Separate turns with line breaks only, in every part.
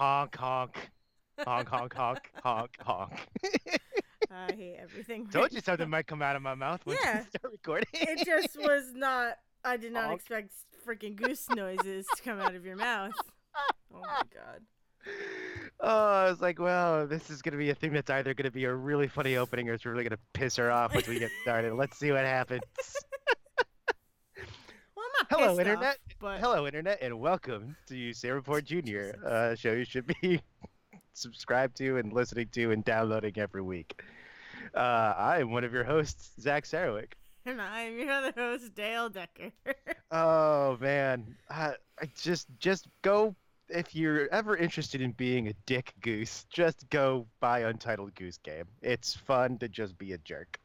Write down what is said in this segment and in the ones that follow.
Honk, honk. Honk, honk, honk, honk, honk.
I hate everything.
Told you something might come out of my mouth when
Yeah.
you start recording.
It just was not. I did not
Honk.
expect freaking goose noises to come out of your mouth. Oh my god.
Oh, I was like, well, this is going to be a thing that's either going to be a really funny opening or it's really going to piss her off once we get started. Let's see what happens.
Well, I'm not
Hello, Internet.
off, but
Hello, Internet, and welcome to Jr., a show you should be subscribed to and listening to and downloading every week. Uh, I am one of your hosts, Zach Sarwick.
and I'm your other host, Dale Decker.
Oh man, I, I just just go if you're ever interested in being a dick goose, just go buy Untitled Goose Game. It's fun to just be a jerk.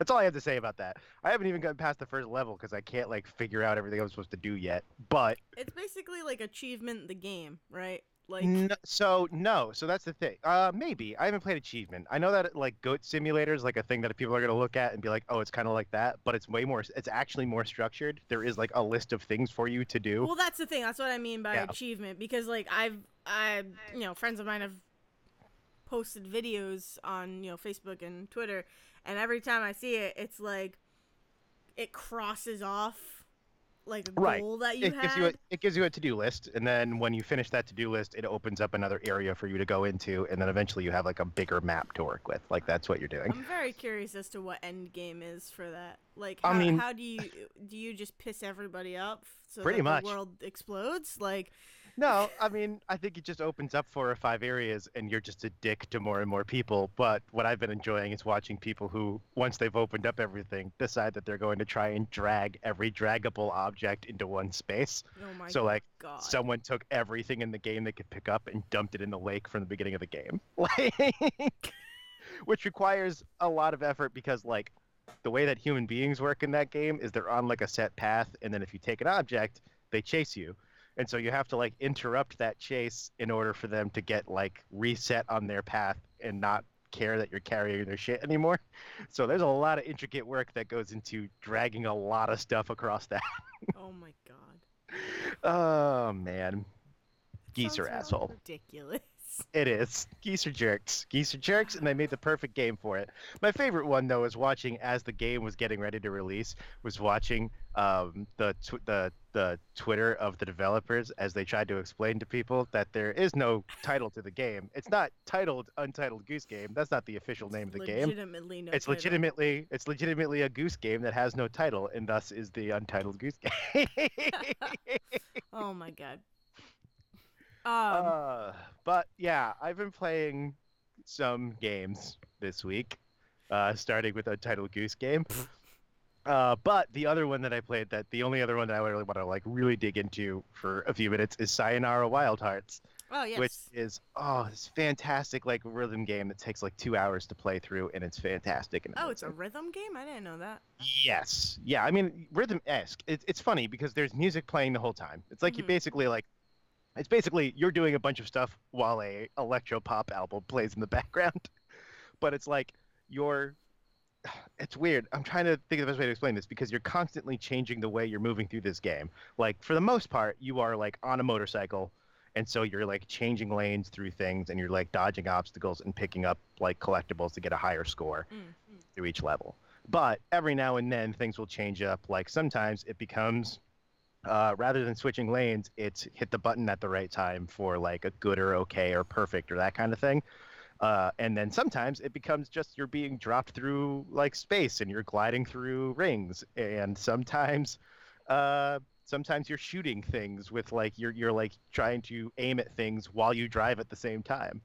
That's all I have to say about that. I haven't even gotten past the first level because I can't like figure out everything I'm supposed to do yet. But
it's basically like achievement the game, right? Like
n- so no, so that's the thing. Uh, maybe I haven't played Achievement. I know that like Goat Simulator is like a thing that people are gonna look at and be like, oh, it's kind of like that, but it's way more. It's actually more structured. There is like a list of things for you to do.
Well, that's the thing. That's what I mean by
Yeah.
achievement because like I've I you know friends of mine have posted videos on you know Facebook and Twitter, and every time I see it, it's like it crosses off like a
Right.
goal that you
it
had.
gives you a, it gives you a to-do list and then when you finish that to-do list it opens up another area for you to go into and then eventually you have like a bigger map to work with like that's what you're doing
I'm very curious as to what end game is for that. Like,
I
how,
mean-
how do you do? You just piss everybody up so
Pretty
that
much.
the world explodes? Like,
no i mean i think it just opens up four or five areas and you're just a dick to more and more people but what i've been enjoying is watching people who once they've opened up everything decide that they're going to try and drag every draggable object into one space.
Oh my
so like
god,
someone took everything in the game they could pick up and dumped it in the lake from the beginning of the game. Like which requires a lot of effort because like the way that human beings work in that game is they're on like a set path and then if you take an object they chase you and so you have to like interrupt that chase in order for them to get like reset on their path and not care that you're carrying their shit anymore. So there's a lot of intricate work that goes into dragging a lot of stuff across that.
Oh my god,
oh man. Geese are asshole.
ridiculous.
It is. Geese are jerks. Geese are jerks, and they made the perfect game for it. My favorite one, though, is watching as the game was getting ready to release. Was watching um, the tw- the the Twitter of the developers as they tried to explain to people that there is no title to the game. It's not titled Untitled Goose Game. That's not the official name of the game.
No.
It's
title.
legitimately it's legitimately a goose game that has no title, and thus is the Untitled Goose Game.
Oh my god. Um,
Uh, but yeah, I've been playing some games this week, uh, starting with Untitled Goose Game. Uh, but the other one that I played, that the only other one that I really want to like really dig into for a few minutes is Sayonara Wild Hearts,
oh yes.
which is oh, it's fantastic like rhythm game that takes like two hours to play through, and it's fantastic. And
oh, it's a rhythm game. I didn't know that.
Yes. Yeah. I mean, rhythm esque. It's it's funny because there's music playing the whole time. It's like you
Mhm.
basically like, it's basically you're doing a bunch of stuff while a electro pop album plays in the background, but it's like you're. It's weird. I'm trying to think of the best way to explain this because you're constantly changing the way you're moving through this game. Like for the most part, you are like on a motorcycle, and so you're like changing lanes through things, and you're like dodging obstacles and picking up like collectibles to get a higher score
Mm, mm.
through each level. But every now and then things will change up. Like sometimes it becomes uh, rather than switching lanes, it's hit the button at the right time for like a good or okay or perfect or that kind of thing. Uh, and then sometimes it becomes just you're being dropped through like space and you're gliding through rings. And sometimes, uh, sometimes you're shooting things with like you're you're like trying to aim at things while you drive at the same time.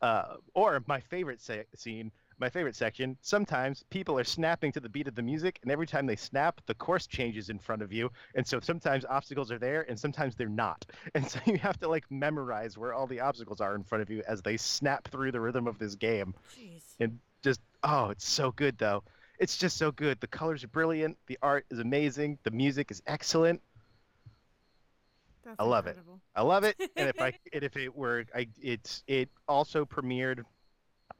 Uh, or my favorite se- scene, my favorite section. Sometimes people are snapping to the beat of the music, and every time they snap, the course changes in front of you. And so sometimes obstacles are there, and sometimes they're not. And so you have to like memorize where all the obstacles are in front of you as they snap through the rhythm of this game.
Jeez.
And just oh, it's so good though. It's just so good. The colors are brilliant. The art is amazing. The music is excellent.
That's
I love it. I love it. And if I and if it were, I it's it also premiered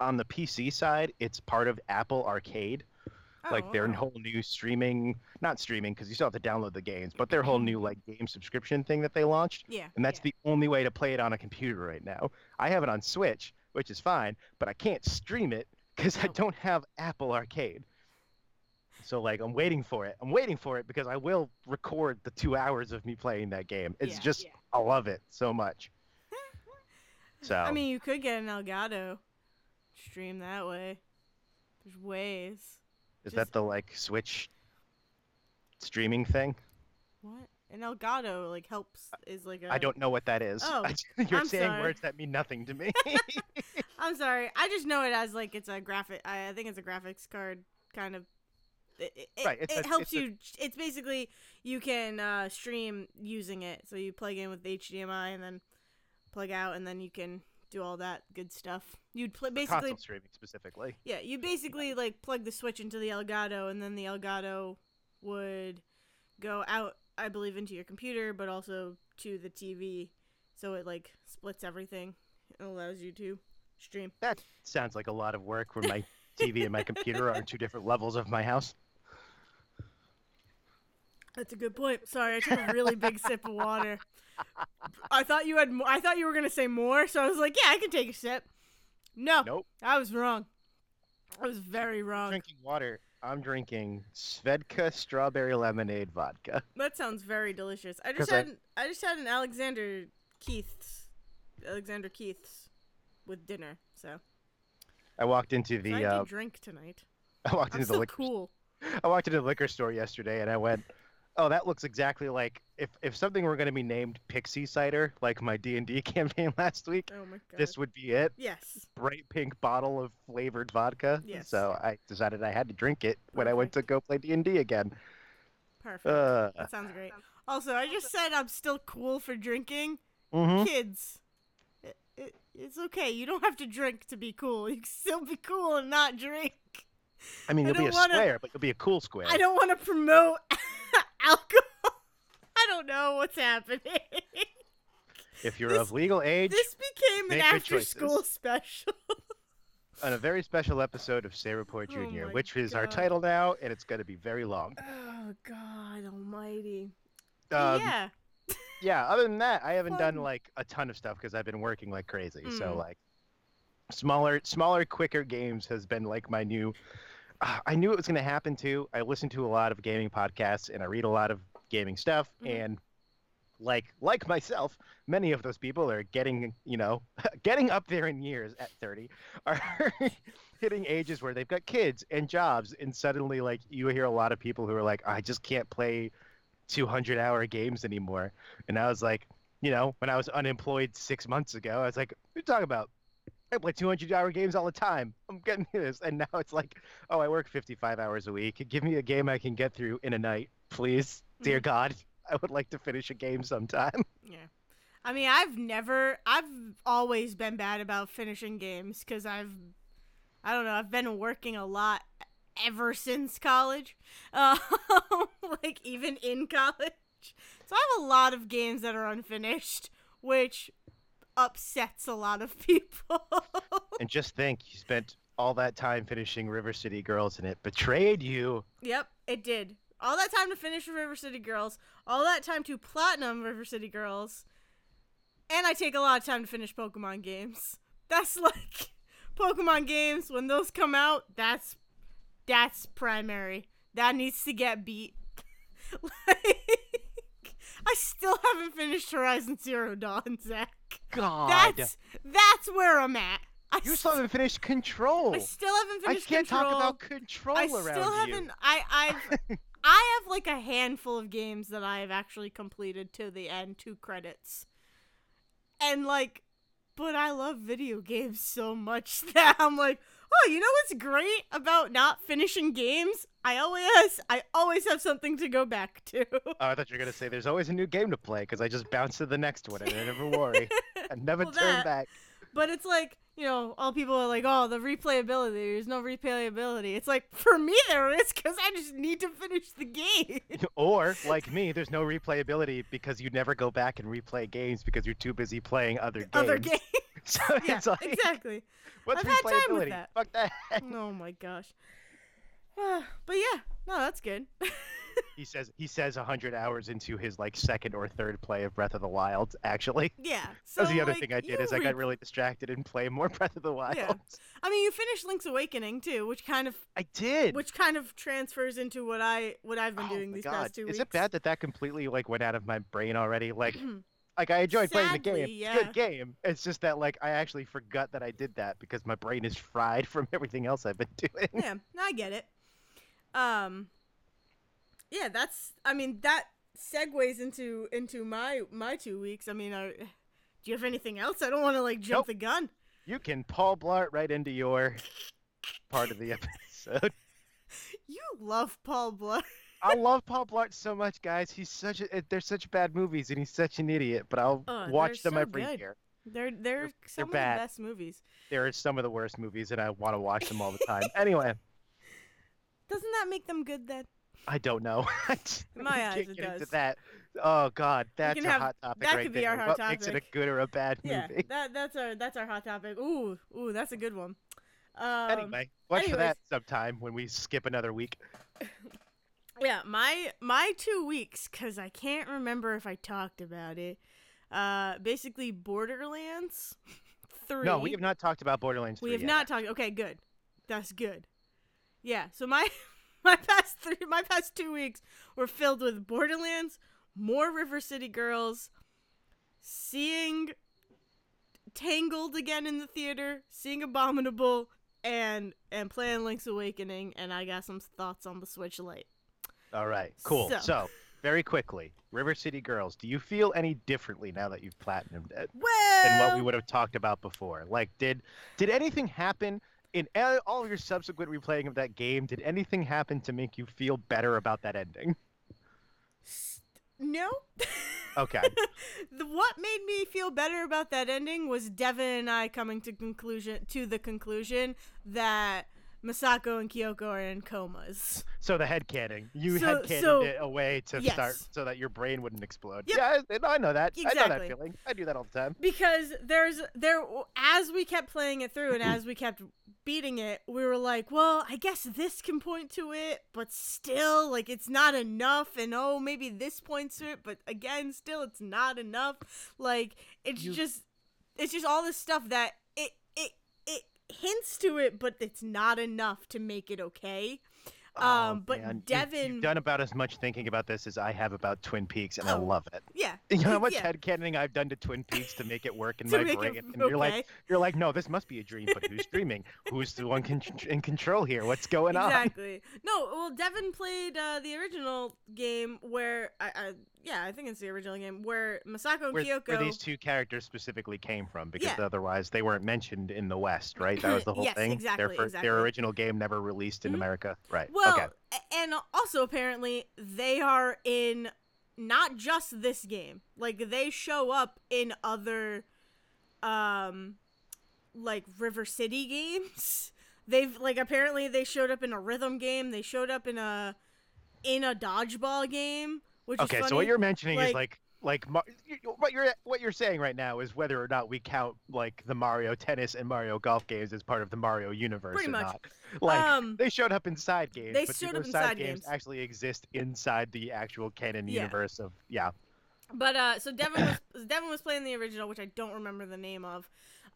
on the PC side. It's part of Apple Arcade, oh, like their
wow.
whole new streaming, not streaming because you still have to download the games, but their whole mm-hmm. new like game subscription thing that they launched,
Yeah.
and that's the only way to play it on a computer right now. I have it on Switch, which is fine, but I can't stream it because I
oh.
don't have Apple Arcade. So like I'm waiting for it. I'm waiting for it because I will record the two hours of me playing that game. It's
Yeah.
just I love it so much. So
I mean, you could get an Elgato stream that way. There's ways.
is
just-
that the like Switch streaming thing?
What? An Elgato like helps is like a.
I don't know what that is.
Oh,
You're
I'm
saying
sorry.
words that mean nothing to me.
I'm sorry. I just know it as like it's a graphic. I, I think it's a graphics card kind of. It, it,
Right, it's
it
a-
helps
it's a-
you. it's basically you can uh, stream using it. So you plug in with HDMI and then plug out, and then you can do all that good stuff. You'd pl- basically
Console streaming specifically.
Yeah, you basically like plug the switch into the Elgato, and then the Elgato would go out, I believe, into your computer, but also to the TV. So it like splits everything and allows you to stream.
That sounds like a lot of work when my TV and my computer are on two different levels of my house.
That's a good point. Sorry, I took a really big sip of water. I thought you had. Mo- I thought you were gonna say more, so I was like, "Yeah, I can take a sip." No,
Nope.
I was wrong. I was very wrong.
Drinking water. I'm drinking Svedka strawberry lemonade vodka.
That sounds very delicious. I just
'Cause I-
had I just had an Alexander Keith's Alexander Keith's with dinner. So,
I walked into the
I
uh,
drink tonight.
I walked
I'm
into the liquor
cool.
I walked into the liquor store yesterday and I went, "Oh, that looks exactly like if if something were going to be named Pixie cider, like my D and D campaign last week,
Oh my god.
this would be it.
yes.
Bright pink bottle of flavored vodka.
Yes.
So I decided I had to drink it when I went to go play D and D again.
Perfect.
Uh,
that sounds great. Also, I just said I'm still cool for drinking.
mhm.
Kids, it, it, it's okay. You don't have to drink to be cool. You can still be cool and not drink.
I mean,
I
you'll be a
wanna-
square, but you'll be a cool square.
I don't want to promote alcohol. I don't know what's happening.
If you're
This-
of legal age,
This became an after school special.
on a very special episode of Say Report
Oh
Junior,
my
which is our title now, and it's going to be very long.
oh God Almighty!
Um,
yeah,
yeah other than that i haven't done like a ton of stuff because i've been working like crazy so
Mm.
like smaller smaller quicker games has been like my new uh, i knew it was going to happen too i listen to a lot of gaming podcasts and i read a lot of gaming stuff
Mhm.
and like like myself many of those people are getting you know getting up there in years at 30 are hitting ages where they've got kids and jobs and suddenly like you hear a lot of people who are like i just can't play 200 hour games anymore. And i was like you know when i was unemployed six months ago i was like what are you talking about i play 200 hour games all the time. I'm getting this. And now it's like oh i work 55 hours a week. Give me a game i can get through in a night please dear god i would like to finish a game sometime
yeah. I mean, I've never, I've always been bad about finishing games because I've, I don't know, I've been working a lot ever since college, uh, like even in college. So I have a lot of games that are unfinished, which upsets a lot of people.
and just think you spent all that time finishing river city girls and it betrayed you
Yep, it did. All that time to finish River City Girls, all that time to platinum River City Girls, and I take a lot of time to finish Pokemon games. That's like Pokemon games when those come out, that's that's primary. That needs to get beat. like I still haven't finished Horizon Zero Dawn, Zach.
god
That's that's where I'm at. I
you still haven't finished control
I still haven't
I can't
Control.
talk about control
I
around you.
I still haven't. I I've I have like a handful of games that I have actually completed to the end, two credits, and like, but I love video games so much that I'm like, oh, you know what's great about not finishing games? I always I always have something to go back to.
Oh, I thought you were gonna say there's always a new game to play because I just bounce to the next one and I never worry. I never
Well,
turn
that-
back.
But it's like, you know, all people are like, oh, the replayability. There's no replayability. It's like, for me, there is because I just need to finish the game.
Or like me, there's no replayability because you never go back and replay games because you're too busy playing other games.
Other games.
So
yeah,
it's like,
exactly.
what's
I've had time with
replayability?
that.
Fuck that.
oh my gosh. but yeah, no, that's good.
he says he says hundred hours into his like second or third play of Breath of the Wild. Actually,
yeah.
So
So
the other
like,
thing I did is I got really distracted and played more Breath of the Wild.
Yeah. I mean, you finished Link's Awakening too, which kind of
I did.
which kind of transfers into what I what I've been
Oh
doing these
God.
past two
Is
weeks.
it bad that that completely like went out of my brain already? Like, like I enjoyed playing the game. It's a
yeah.
Good game. It's just that like I actually forgot that I did that because my brain is fried from everything else I've been doing.
yeah, I get it. Um, yeah, that's. I mean, that segues into into my my two weeks. I mean, uh, do you have anything else? I don't want to like jump
Nope.
the gun.
You can Paul Blart right into your part of the episode.
You love Paul Blart.
I love Paul Blart so much, guys. He's such a they're such bad movies, and he's such an idiot. But I'll
Oh,
watch them
so
every
good.
year.
They're they're some of the best movies.
There are some of the worst movies, and I want to watch them all the time. anyway,
Doesn't that make them good then?
I don't know. I
my eyes, it does.
that. Oh God, that's a
have-
hot topic
that
right
could be
there.
our hot
what makes it a good or a bad
Yeah,
movie?
that that's our that's our hot topic. Ooh, ooh, that's a good one. Um,
anyway, watch for that sometime when we skip another week.
Yeah, my my two weeks because I can't remember if I talked about it. Uh, basically Borderlands three.
No, we have not talked about Borderlands 3
We have
yet.
not talked. Okay, good. That's good. Yeah. So my my past three my past two weeks were filled with Borderlands, more River City Girls, seeing Tangled again in the theater, seeing Abominable, and and playing Link's Awakening, and I got some thoughts on the Switch Lite.
All right, cool.
So-
So, very quickly, River City Girls. Do you feel any differently now that you've platinumed it
Well,
than what we would have talked about before? Like, did did anything happen in all of your subsequent replaying of that game? Did anything happen to make you feel better about that ending?
no.
Okay.
the, what made me feel better about that ending was Devin and I coming to conclusion to the conclusion that Misako and Kyoko are in comas.
So the head canning, you
So-
head canned
so-
it away to
yes.
start so that your brain wouldn't explode.
Yep.
Yeah, I, I know that. I know that
Exactly.
feeling. I do that all the time.
Because there's there as we kept playing it through and as we kept beating it, we were like, well, I guess this can point to it, but still like it's not enough and oh, maybe this points to it, but again, still it's not enough. Like it's
You-
just it's just all this stuff that hints to it, but it's not enough to make it okay.
Oh,
Um, but
man.
Devin-
you've done about as much thinking about this as I have about Twin Peaks, and I
Oh,
love it.
Yeah.
You know how much
yeah.
headcanoning I've done to Twin Peaks to make it work in my
make it
brain, and you're like, you're like, no, this must be a dream. But who's dreaming? who's the one con- in control here? What's going on?
Exactly. No, well, Devin played uh, the original game where I, I, yeah, I think it's the original game where Misako and
Where,
Kyoko.
where these two characters specifically came from, because
Yeah.
otherwise they weren't mentioned in the West, right? That was the whole
Yes,
thing.
exactly,
Their, fir-
exactly.
their original game never released in
Mhm.
America, right?
well,
okay.
and also apparently they are in not just this game. Like they show up in other, um, like River City games. They've like apparently they showed up in a rhythm game. They showed up in a in a dodgeball game. Which is
Okay,
funny.
so what you're mentioning is
like-
like like you- what you're what you're saying right now is whether or not we count like the Mario Tennis and Mario Golf games as part of the Mario universe
Pretty
or
much.
not. Like
Um,
they showed up in side games,
they
but
showed up in
side
side
games,
games.
actually exist inside the actual canon
Yeah.
universe of yeah.
But uh, so Devin was Devin was playing the original, which I don't remember the name of.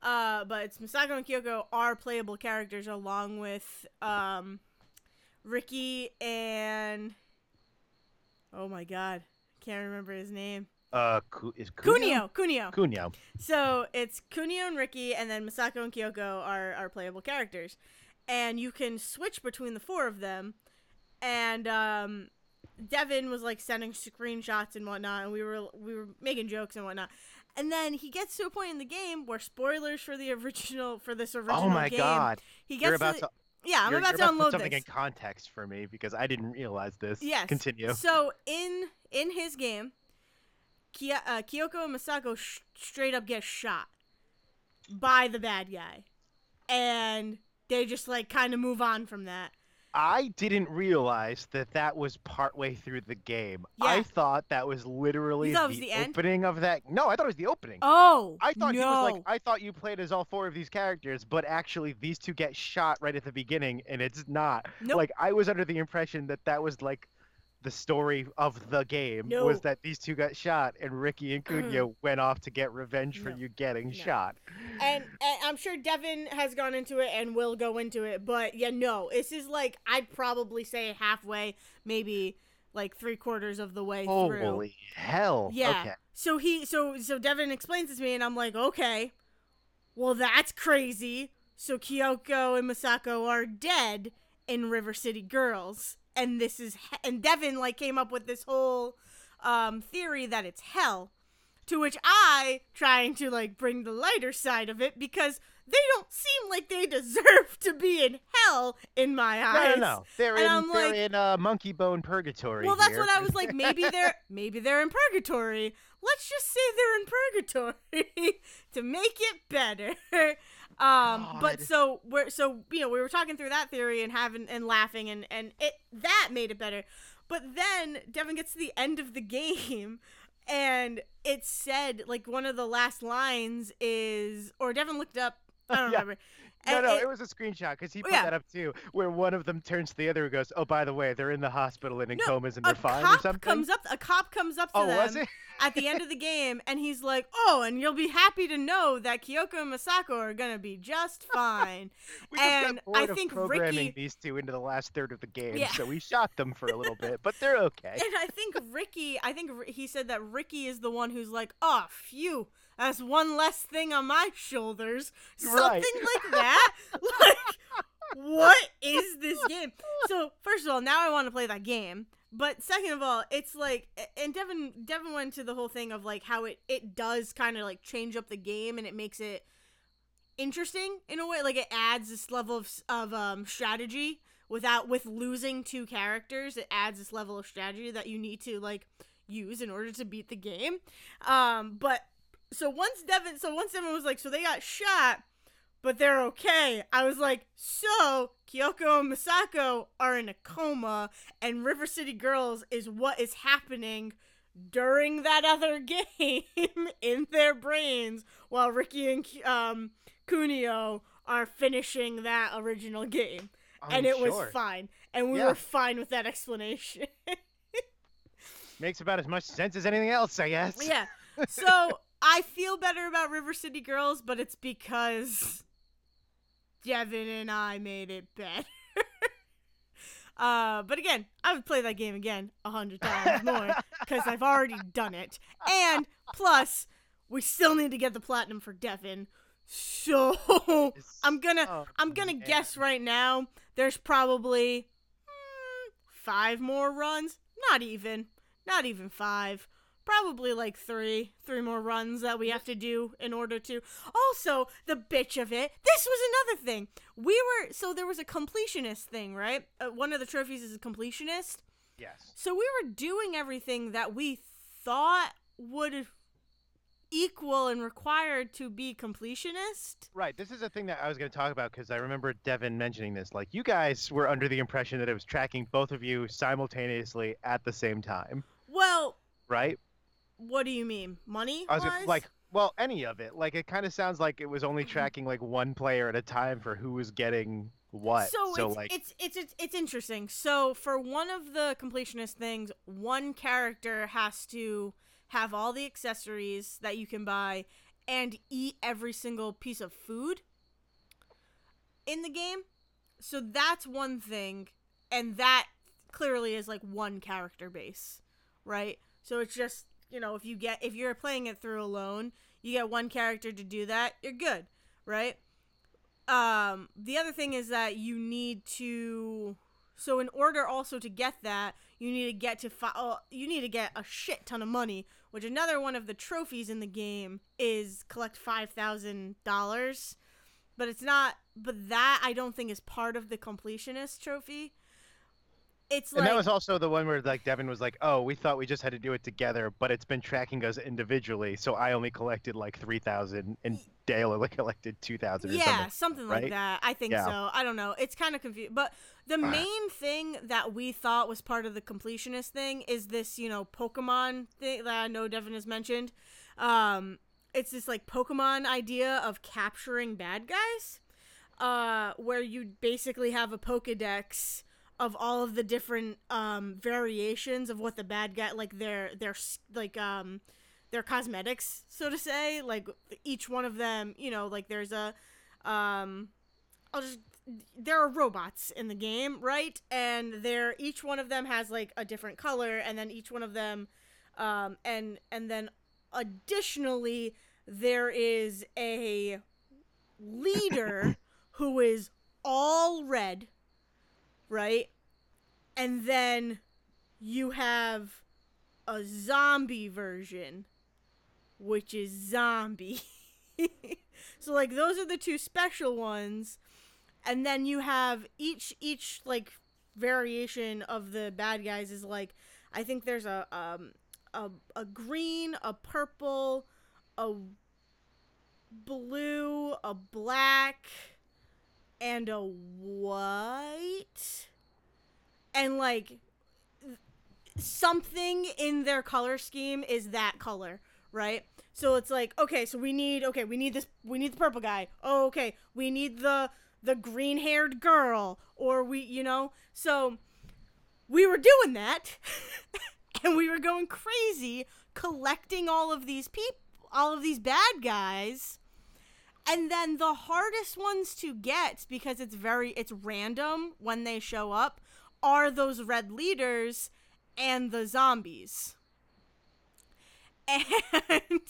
Uh, but it's Misako and Kyoko are playable characters along with um, Ricky and oh my god, can't remember his name.
Uh, Ku- is
Kunio, Kunio.
Kunio.
So it's Kunio and Ricky, and then Misako and Kyoko are, are playable characters. And you can switch between the four of them. And um, Devin was like sending screenshots and whatnot, and we were we were making jokes and whatnot. And then he gets to a point in the game where spoilers for the original for this original
Oh my
game.
god!
He
You're
gets
about
to,
to
yeah, I'm
you're,
about
you're
to
about
unload
something
this.
in context for me because I didn't realize this.
Yes.
Continue.
So in in his game, Kia, uh, Kyoko and Misako sh- straight up get shot by the bad guy, and they just like kind of move on from that.
I didn't realize that that was partway through the game.
Yeah.
I thought that was literally
it was
the,
the
opening of that. No, I thought it was the opening.
Oh,
I thought
no.
he was like I thought you played as all four of these characters, but actually these two get shot right at the beginning, and it's not.
Nope.
Like I was under the impression that that was like the story of the game
No.
was that these two got shot, and Ricky and uh-huh. Kunio went off to get revenge for
No.
you getting
No.
shot.
and, and I'm sure Devin has gone into it and will go into it, but yeah, no, this is like I'd probably say halfway, maybe like three quarters of the way through.
Holy hell!
Yeah.
Okay.
So he so so Devin explains this to me and I'm like, okay. Well that's crazy. So Kyoko and Misako are dead in River City Girls. And this is he- and Devin like came up with this whole um theory that it's hell. To which I trying to like bring the lighter side of it because they don't seem like they deserve to be in hell in my
No,
eyes.
no, no. They're
And
in
I'm
they're
like-
in uh, monkey bone purgatory.
Well, that's
here.
what I was like. Maybe they're maybe they're in purgatory. Let's just say they're in purgatory to make it better. Um, but so we're so you know we were talking through that theory and having and laughing and and it that made it better. But then Devin gets to the end of the game. And it said like one of the last lines is, or Devin looked up. I don't
Yeah.
remember.
No, no,
it-
it was a screenshot because he oh, put
Yeah.
that up too, where one of them turns to the other and goes, "Oh, by the way, they're in the hospital and in
No,
comas and they're fine or something."
comes up. A cop comes up to
oh,
them. at the end of the game and he's like, "Oh, and you'll be happy to know that Kyoko and Misako are going to be just fine." And I think
programming
Ricky-
these two into the last third of the game,
Yeah.
so we shot them for a little bit, but they're okay.
and I think Ricky, I think he said that Ricky is the one who's like, "Oh, phew, that's one less thing on my shoulders." Something
Right.
like that. like what is this game? So, first of all, now I want to play that game. But second of all, it's like and Devin Devin went to the whole thing of like how it it does kind of like change up the game and it makes it interesting in a way like it adds this level of, of um strategy without with losing two characters it adds this level of strategy that you need to like use in order to beat the game um but so once devin so once devin was like so they got shot but they're okay i was like so kyoko and Misako are in a coma and river city girls is what is happening during that other game in their brains while ricky and um Kunio are finishing that original game. and
I'm
it was fine. And we
Yeah.
were fine with that explanation.
Makes about as much sense as anything else, I guess.
yeah. So I feel better about River City Girls, but it's because Devin and I made it better. uh, but again, I would play that game again a hundred times more because I've already done it. And plus, we still need to get the platinum for Devin. So I'm gonna I'm gonna guess right now there's probably mm, five more runs. Not even. Not even five. Probably like three. Three more runs that we have to do in order to. Also, the bitch of it. This was another thing. We were. So there was a completionist thing, right? Uh, one of the trophies is a completionist.
Yes.
So we were doing everything that we thought would equal and required to be completionist.
Right. This is a thing that I was going to talk about because I remember Devin mentioning this. Like, you guys were under the impression that it was tracking both of you simultaneously at the same time,
Well,
right?
What do you mean? Money?
I was gonna, like, well, any of it. Like, it kind of sounds like it was only mm-hmm. tracking like one player at a time for who was getting what.
So, it's,
like,
it's it's it's it's interesting. So for one of the completionist things, one character has to have all the accessories that you can buy and eat every single piece of food in the game. So that's one thing, and that clearly is like one character base, right? So it's just you know if you get if you're playing it through alone, you get one character to do that, you're good, right? um the other thing is that you need to so in order also to get that you need to get to fi- oh, you need to get a shit ton of money which another one of the trophies in the game is collect $5000 but it's not but that i don't think is part of the completionist trophy it's
And
like
that was also the one where like Devin was like, "Oh, we thought we just had to do it together, but it's been tracking us individually, so I only collected like three thousand, and Dale only collected two thousand
yeah,
something."
like
right?
that. I think
Yeah.
so. I don't know. It's kind of confused. But the main thing that we thought was part of the completionist thing is this, you know, Pokemon thing that I know Devin has mentioned. Um, it's this like Pokemon idea of capturing bad guys, uh, where you basically have a Pokedex of all of the different um variations of what the bad guy like their their like um their cosmetics so to say like each one of them you know like there's a um i'll just there are robots in the game right? And they're each one of them has like a different color and then each one of them um and and then additionally there is a leader who is all red right and then you have a zombie version which is zombie. so like those are the two special ones and then you have each each like variation of the bad guys is like I think there's a um a a green, a purple, a blue, a black and a white and like something in their color scheme is that color right? So it's like, okay, so we need okay, we need this we need the purple guy. Oh, okay, we need the the green-haired girl or we, you know. So we were doing that and we were going crazy collecting all of these people, all of these bad guys. And then the hardest ones to get because it's very it's random when they show up are those red leaders and the zombies. And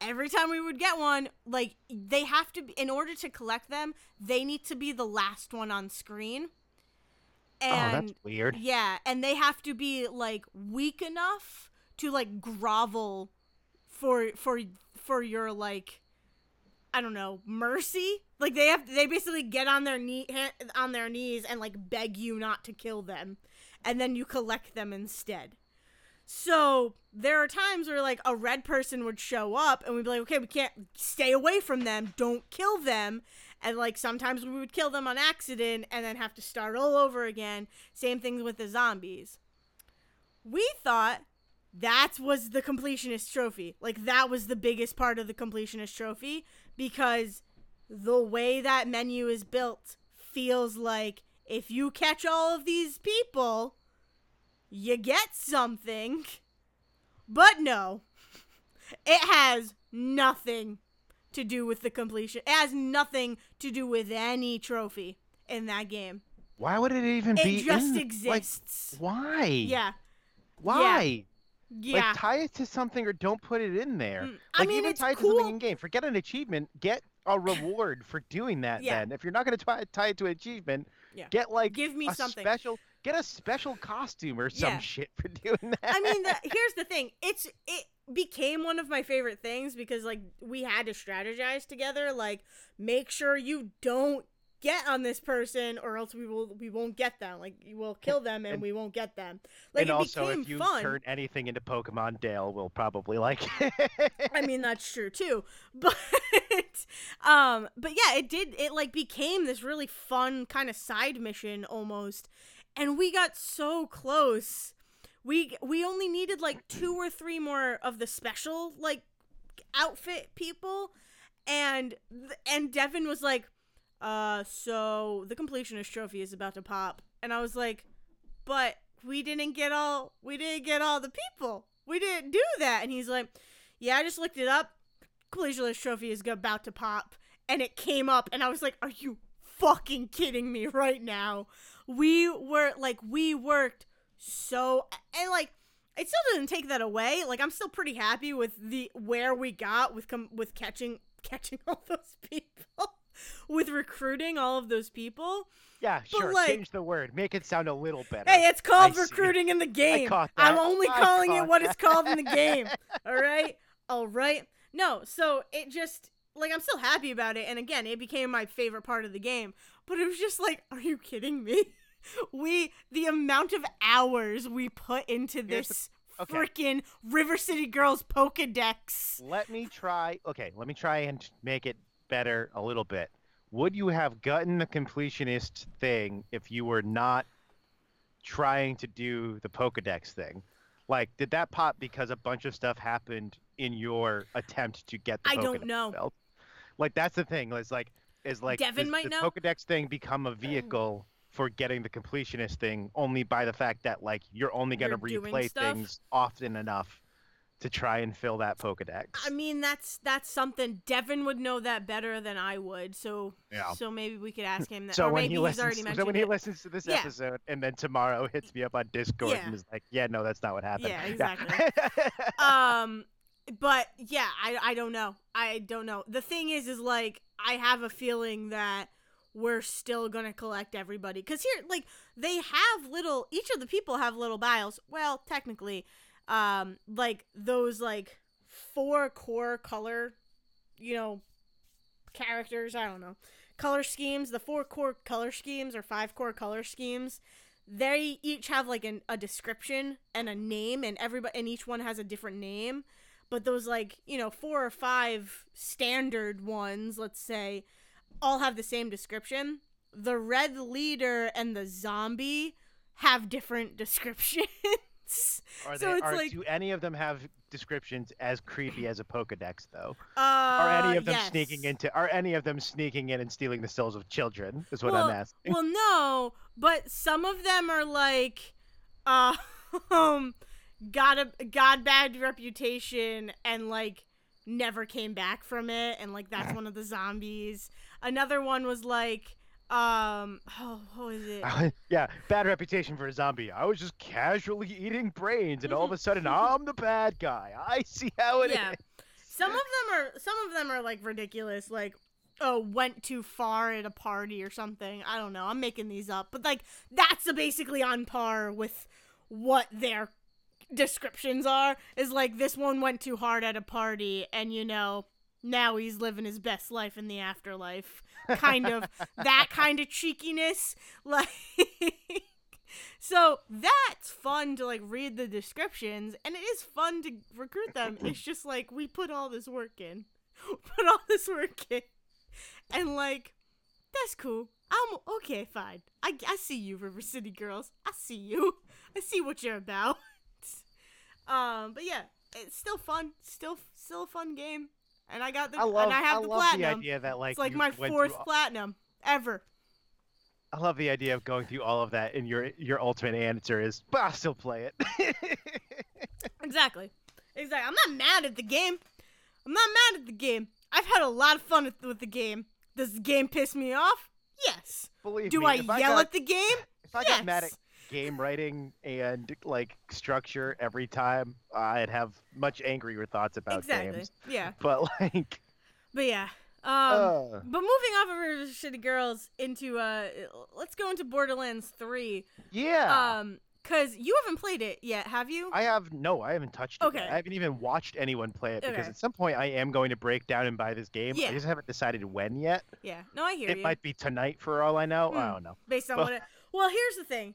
every time we would get one, like they have to be in order to collect them, they need to be the last one on screen.
oh,
And
that's weird.
yeah, and they have to be like weak enough to like grovel for for for your like I don't know, mercy. Like they have they basically get on their knee on their knees and like beg you not to kill them and then you collect them instead. So there are times where like a red person would show up and we'd be like, okay, we can't stay away from them, don't kill them. And like sometimes we would kill them on accident and then have to start all over again. Same things with the zombies. We thought that was the completionist trophy. Like that was the biggest part of the completionist trophy because the way that menu is built feels like if you catch all of these people, you get something. But no, it has nothing to do with the completion. It has nothing to do with any trophy in that game.
Why would it even
It
be?
It just
in- like,
exists.
why?
yeah.
Why?
Yeah.
Like tie it to something or don't put it in there.
Mm, I
Like
mean,
even tie it to
cool.
something in game. Forget an achievement. Get a reward for doing that.
Yeah.
Then, if you're not going to tie, tie it to an achievement,
Yeah.
get like
Give me
a
something.
special. Get a special costume or some
Yeah.
shit for doing that.
I mean, the, here's the thing. It's it became one of my favorite things because like we had to strategize together. Like, make sure you don't get on this person, or else we will we won't get them. Like, you will kill them and,
And-
we won't get them. Like,
and
it
also, if you
fun.
turn anything into Pokemon, Dale will probably like it.
I mean that's true too. But um but yeah, it did it like became this really fun kind of side mission almost. And we got so close. We we only needed like two or three more of the special like outfit people and and Devin was like uh so the completionist trophy is about to pop and I was like but we didn't get all we didn't get all the people. We didn't do that and he's like yeah, I just looked it up. Completionist trophy is about to pop, and it came up, and I was like, "Are you fucking kidding me right now?" We were like, we worked so, and like, it still doesn't take that away. Like, I'm still pretty happy with the where we got with com- with catching catching all those people, with recruiting all of those people.
yeah,
But,
sure.
like-
change the word. Make it sound a little better.
Hey, it's called
I see.
recruiting in the game.
caught
I'm only
I
calling it what it's called in the game. All right? All right. No, so it just like I'm still happy about it and again, it became my favorite part of the game, but it was just like, are you kidding me? we the amount of hours we put into this
okay.
freaking River City Girls Pokedex.
Let me try. Okay, let me try and make it better a little bit. Would you have gotten the completionist thing if you were not trying to do the Pokedex thing? Like, did that pop because a bunch of stuff happened in your attempt to get the
I don't know.
belt? Like, that's the thing. Is like, is like,
Devin
does
might
the
know.
Pokedex thing become a vehicle for getting the completionist thing only by the fact that like you're only going to
You're doing
replay
stuff?
things often enough to try and fill that Pokedex?
I mean, that's that's something Devin would know that better than I would. So
Yeah.
so maybe we could ask him that.
So
or
when
maybe
he
he's
listens,
already mentioned
so when he
it.
listens to this
Yeah.
episode, and then tomorrow hits me up on Discord
Yeah.
and is like, "Yeah, no, that's not what happened."
Yeah, exactly. um but yeah I, I don't know i don't know the thing is is like i have a feeling that we're still gonna collect everybody because here like they have little each of the people have little bios well technically um like those like four core color you know characters i don't know color schemes. The four core color schemes or five core color schemes they each have like an, a description and a name and everybody and each one has a different name. But those like you know four or five standard ones let's say all have the same description. The red leader and the zombie have different descriptions
Are
So
they,
it's
are,
like-
do any of them have descriptions as creepy as a Pokedex, though?
uh,
Are any of them
yes.
sneaking into? Are any of them sneaking in and stealing the souls of children? Is what
well,
I'm asking.
Well, no, but some of them are like, uh, um, got a got bad reputation and like never came back from it, and like that's one of the zombies. Another one was like, um, oh, what was it?
yeah, bad reputation for a zombie. I was just casually eating brains, and all of a sudden, I'm the bad guy. I see how it is.
Yeah. Some of them are some of them are like ridiculous, like oh went too far at a party or something. I don't know. I'm making these up, but like that's basically on par with what their descriptions are. Is like this one went too hard at a party, and you know now he's living his best life in the afterlife. Kind of that kind of cheekiness, like. So that's fun to like read the descriptions, and it is fun to recruit them. It's just like we put all this work in, put all this work in, and like that's cool. I'm okay, fine. I, I see you, River City girls. I see you. I see what you're about. um, but yeah, it's still fun. Still, still a fun game. And I got the
I love.
and I have the
love
platinum.
the idea that like
it's like my fourth
through-
platinum ever.
I love the idea of going through all of that, and your your ultimate answer is, "But I'll still play it."
Exactly. Exactly. I'm not mad at the game. I'm not mad at the game. I've had a lot of fun with, with the game. Does the game piss me off? Yes.
Believe
Do
me,
I yell
got,
at the game?
if I got mad at
Yes.
Game writing and like structure every time, I'd have much angrier thoughts about
exactly.
games.
Yeah.
But like,
But yeah. Um
uh,
but moving off of River City Girls into uh let's go into Borderlands 3.
yeah.
Um cuz you haven't played it yet, have you?
I have no, I haven't touched it.
Okay.
Yet. I haven't even watched anyone play it because
Okay.
at some point I am going to break down and buy this game.
Yeah.
I just haven't decided when yet.
yeah. No, I hear
It
you.
It might be tonight for all I know. I
Hmm.
don't know.
based on
Well-
what it Well, here's the thing.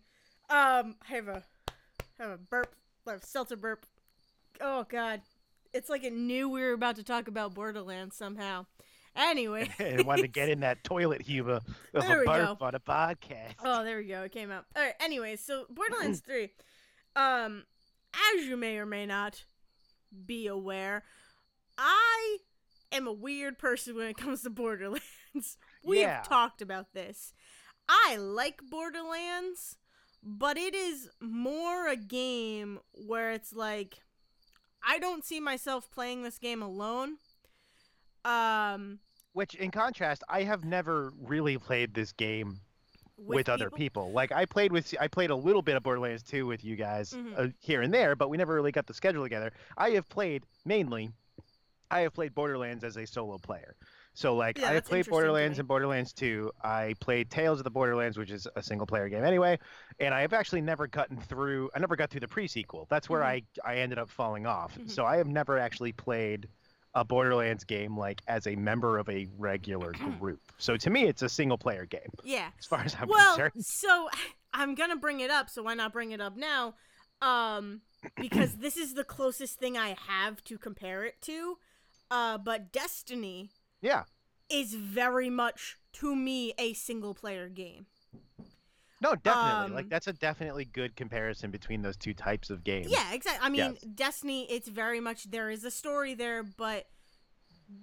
Um I have a I have a burp, a seltzer burp. Oh god. It's like it knew we were about to talk about Borderlands somehow. Anyway.
I wanted to get in that toilet humor of
There
a
we
burp
go.
on a podcast.
Oh, there we go. It came out. All right. Anyways, so Borderlands 3. Um as you may or may not be aware, I am a weird person when it comes to Borderlands. We've talked about this. I like Borderlands, but it is more a game where it's like I don't see myself playing this game alone. Um
Which, in contrast, I have never really played this game with,
with,
other people. Like I played with, I played a little bit of Borderlands 2 with you guys
Mhm.
uh, here and there, but we never really got the schedule together. I have played mainly, I have played Borderlands as a solo player. So like
Yeah,
I played Borderlands and Borderlands 2. I played Tales of the Borderlands, which is a single player game anyway, and I have actually never gotten through. I never got through the pre-sequel. That's where
Mhm.
I I ended up falling off.
Mhm.
So I have never actually played a Borderlands game like as a member of a regular group. So to me, it's a single player game
yeah.
as far as I'm
well,
concerned.
so I'm gonna bring it up, so why not bring it up now? Um, because this is the closest thing I have to compare it to. Uh, but Destiny
Yeah.
is very much to me a single player game.
No, definitely. like
Um,
that's a definitely good comparison between those two types of games.
Yeah, exactly. I mean,
Yes.
Destiny, it's very much there is a story there, but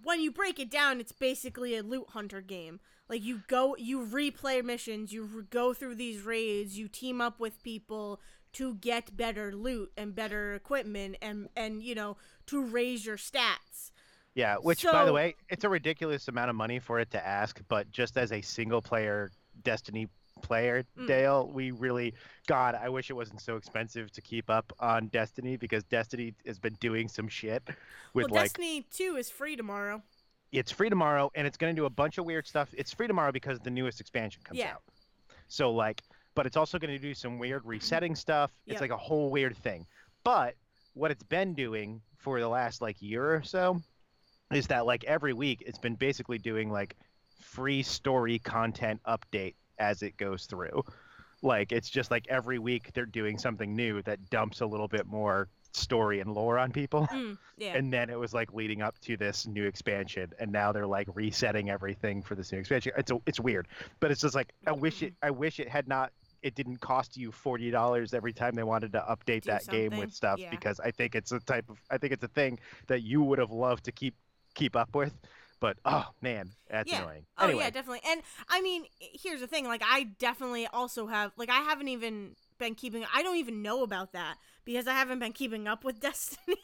when you break it down, it's basically a loot hunter game. Like you go, you replay missions, you re- go through these raids, you team up with people to get better loot and better equipment, and and you know to raise your stats.
Yeah, which by the way, it's a ridiculous amount of money for it to ask, but just as a single player Destiny player,
Mm.
Dale, we really God, I wish it wasn't so expensive to keep up on Destiny because Destiny has been doing some shit with
well,
like
Destiny Two is free tomorrow.
it's free tomorrow and it's going to do a bunch of weird stuff. It's free tomorrow because the newest expansion comes
Yeah.
out. So like, but it's also going to do some weird resetting stuff. It's
Yep.
like a whole weird thing. But what it's been doing for the last like year or so is that like every week it's been basically doing like free story content update as it goes through. Like it's just like every week they're doing something new that dumps a little bit more story and lore on people
Mm, yeah.
and then it was like leading up to this new expansion and now they're like resetting everything for this new expansion it's a, it's weird but it's just like i wish it i wish it had not it didn't cost you $40 every time they wanted to update
Do
that game with stuff
yeah.
because i think it's a type of i think it's a thing that you would have loved to keep keep up with but oh man that's
Yeah.
annoying
Oh
anyway
yeah, definitely. And I mean, here's the thing: like, I definitely also have like I haven't even been keeping. I don't even know about that because I haven't been keeping up with Destiny.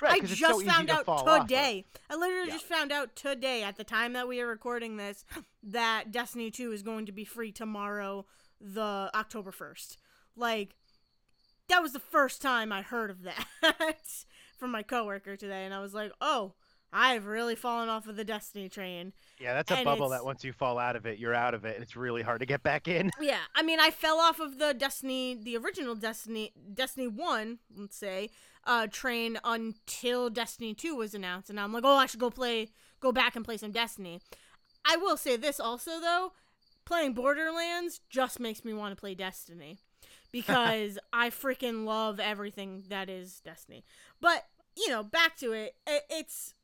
Right,
I just
so
found
to
out
off of.
today. I literally
Yeah.
just found out today at the time that we are recording this that Destiny 2 is going to be free tomorrow, the October 1st. Like that was the first time I heard of that from my coworker today and I was like, "Oh, I've really fallen off of the Destiny train."
yeah that's a
and
bubble that once you fall out of it you're out of it and it's really hard to get back in
Yeah, I mean, I fell off of the Destiny, the original Destiny, Destiny One, let's say, uh, train until Destiny Two was announced, and I'm like, oh, I should go play, go back and play some Destiny. I will say this also though, playing Borderlands just makes me want to play Destiny because I freaking love everything that is Destiny. But you know, back to it, it it's.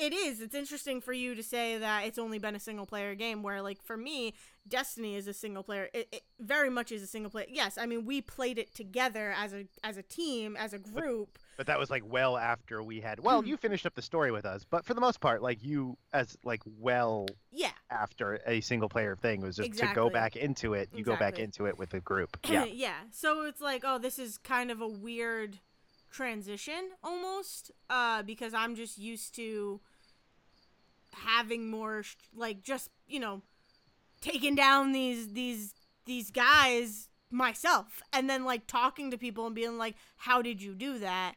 It is. It's interesting for you to say that it's only been a single player game, where, like, for me, Destiny is a single player. It, it very much is a single player. Yes, I mean we played it together as a as a team, as a group.
but that was like well after we had well you finished up the story with us but for the most part like you as like well
Yeah,
after a single player thing was just to go back into it you go back into it with a group yeah
yeah. So it's like, oh, this is kind of a weird transition almost, uh, because I'm just used to having more sh- like just you know taking down these these these guys myself. And then like talking to people and being like how did you do that?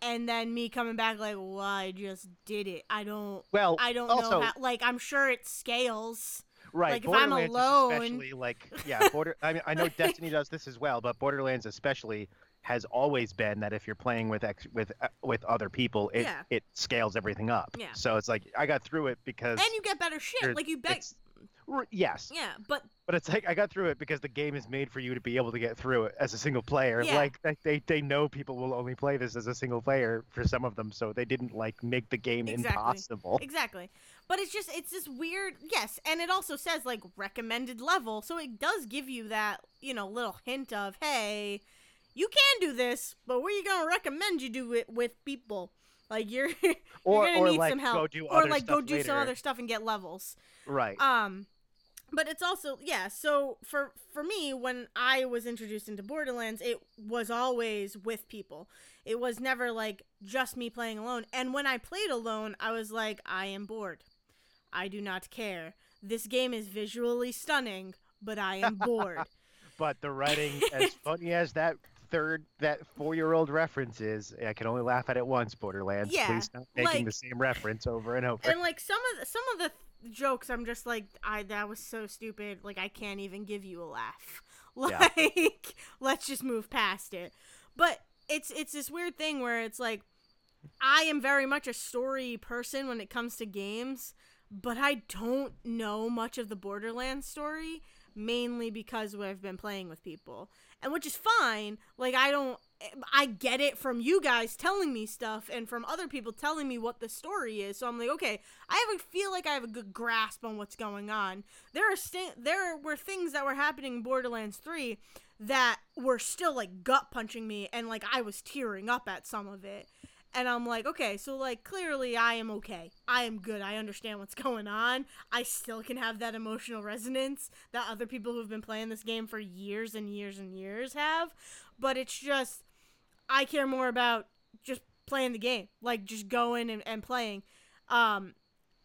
And then me coming back like well i just did it. I don't
well
i don't
also
know how like i'm sure it scales.
Right
like, if I'm alone-
especially like yeah border i mean i know destiny does this as well but borderlands especially has always been that if you're playing with ex- with uh, with other people it
Yeah.
it scales everything up
Yeah.
so it's like i got through it because
and you get better shit like you bet
yes
yeah but
But it's like I got through it because the game is made for you to be able to get through it as a single player.
Yeah.
Like they- they they know people will only play this as a single player for some of them, so they didn't like make the game
Exactly.
impossible.
Exactly. But it's just it's this weird yes, and it also says like recommended level, so it does give you that, you know, little hint of, hey, you can do this, but we're gonna recommend you do it with people. Like you're you're gonna
or
need
like
some help.
go do
or like go do some other stuff and get levels.
Right.
Um but it's also yeah, so for for me when I was introduced into Borderlands, it was always with people. It was never like just me playing alone. And when I played alone, I was like I am bored. I do not care. This game is visually stunning, but I am bored.
but the writing, as funny as that third that four year old reference is, I can only laugh at it once. Borderlands.
Yeah,
Please stop making
like-
the same reference over and over.
and like some of the, some of the th- jokes i'm just like i that was so stupid like i can't even give you a laugh
Yeah.
like let's just move past it but it's it's this weird thing where it's like i am very much a story person when it comes to games but i don't know much of the borderlands story mainly because I've been playing with people. And which is fine. Like I don't I get it from you guys telling me stuff and from other people telling me what the story is. So I'm like, okay, I have a feel like I have a good grasp on what's going on. There are st- there were things that were happening in Borderlands 3 that were still like gut punching me and like I was tearing up at some of it. And I'm like, okay, so like clearly I am okay. I am good. I understand what's going on. I still can have that emotional resonance that other people who've been playing this game for years and years and years have. But it's just I care more about just playing the game, like just going and, and playing. Um,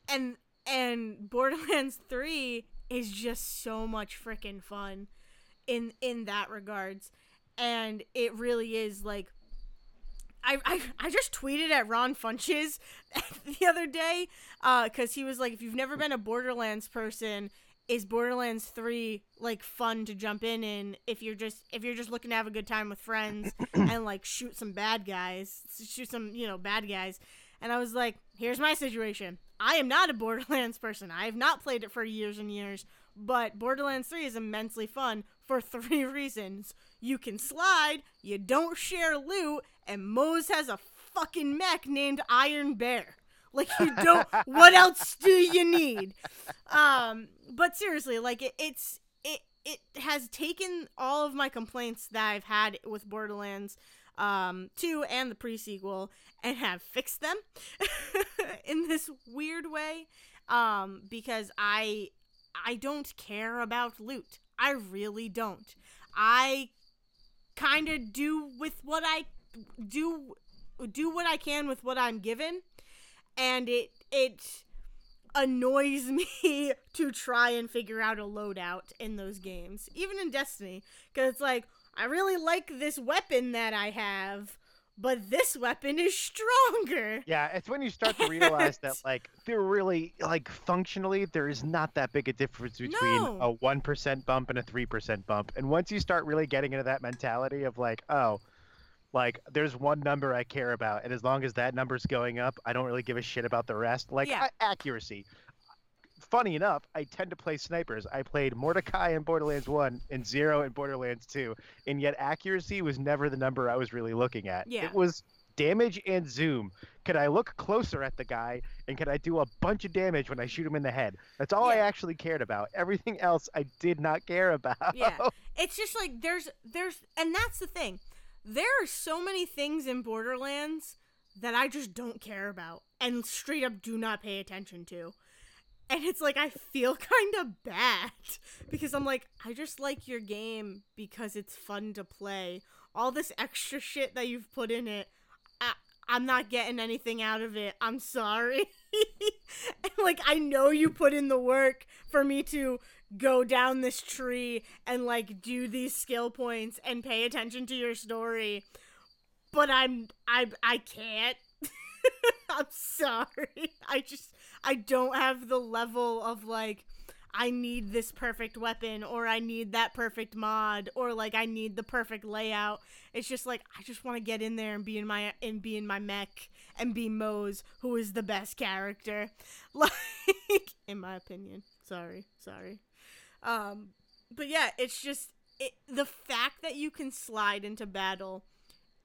and and Borderlands Three is just so much freaking fun in in that regards, and it really is like. I, I, I just tweeted at Ron Funches the other day because uh, he was like, if you've never been a Borderlands person, is Borderlands 3 like fun to jump in in if you're just if you're just looking to have a good time with friends and like shoot some bad guys, shoot some, you know, bad guys. And I was like, here's my situation. I am not a Borderlands person. I have not played it for years and years, but Borderlands 3 is immensely fun for three reasons. You can slide, you don't share loot, and Moze has a fucking mech named Iron Bear. Like you don't. what else do you need? Um, but seriously, like it, it's it it has taken all of my complaints that I've had with Borderlands um 2 and the pre-sequel and have fixed them in this weird way um because I I don't care about loot. I really don't. I kind of do with what I do do what I can with what I'm given and it it annoys me to try and figure out a loadout in those games, even in Destiny, because it's like I really like this weapon that I have, but this weapon is stronger.
Yeah, it's when you start to realize that like they're really like functionally there is not that big a difference between
No.
a one percent bump and a three percent bump. And once you start really getting into that mentality of like, oh, like there's one number I care about, and as long as that number's going up, I don't really give a shit about the rest. Like
Yeah.
accuracy. Funny enough, I tend to play snipers. I played Mordecai in Borderlands 1 and Zero in Borderlands 2, and yet accuracy was never the number I was really looking at.
Yeah.
It was damage and zoom. Could I look closer at the guy and could I do a bunch of damage when I shoot him in the head? That's all I actually cared about. Everything else I did not care about.
Yeah. It's just like there's there's and that's the thing. There are so many things in Borderlands that I just don't care about and straight up do not pay attention to. And it's like I feel kind of bad because I'm like I just like your game because it's fun to play. All this extra shit that you've put in it, I, I'm not getting anything out of it. I'm sorry. and like I know you put in the work for me to go down this tree and like do these skill points and pay attention to your story. But I'm I I can't. I'm sorry. I just I don't have the level of like I need this perfect weapon or I need that perfect mod or like I need the perfect layout. It's just like I just want to get in there and be in my and be in my mech and be Moze, who is the best character. Like in my opinion. Sorry, sorry. Um but yeah, it's just it, the fact that you can slide into battle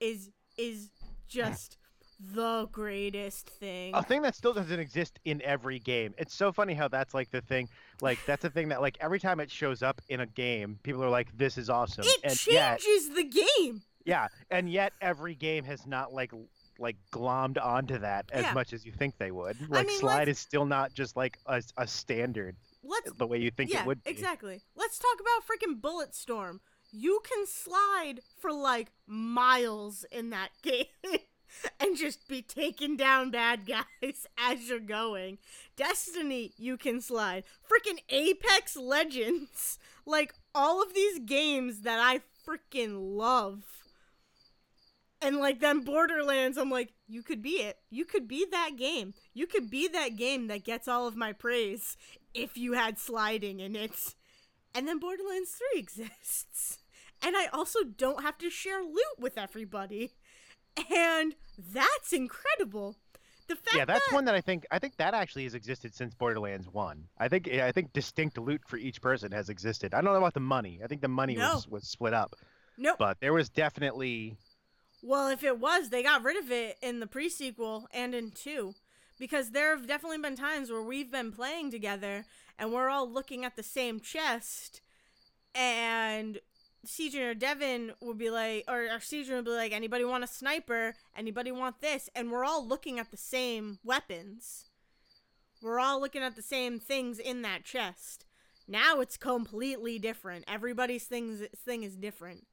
is is just the greatest thing.
a thing that still doesn't exist in every game. It's so funny how that's like the thing. Like that's the thing that like every time it shows up in a game, people are like, "This is awesome."
it
and yet,
changes the game.
yeah, and yet every game has not like like glommed onto that as
Yeah.
much as you think they would. Like
mean,
slide is still not just like a, a standard
Let's
the way you think
yeah,
it would be.
exactly. Let's talk about freaking Bulletstorm. You can slide for like miles in that game and just be taking down bad guys as you're going. Destiny, you can slide. Freaking Apex Legends. Like all of these games that I freaking love. And like then Borderlands, I'm like, you could be it. You could be that game. You could be that game that gets all of my praise if you had sliding in it. And then Borderlands 3 exists. And I also don't have to share loot with everybody. And that's incredible the fact
Yeah, that's
that,
one that I think I think that actually has existed since Borderlands One. I think I think distinct loot for each person has existed. I don't know about the money. I think the money
No.
was was split up, No,
Nope.
but there was definitely
Well, if it was, they got rid of it in the pre sequel and in two. Because there have definitely been times where we've been playing together and we're all looking at the same chest and CJ or Devin would be like, or, or CJ would be like, anybody want a sniper? Anybody want this? And we're all looking at the same weapons. We're all looking at the same things in that chest. Now it's completely different. Everybody's things thing is different.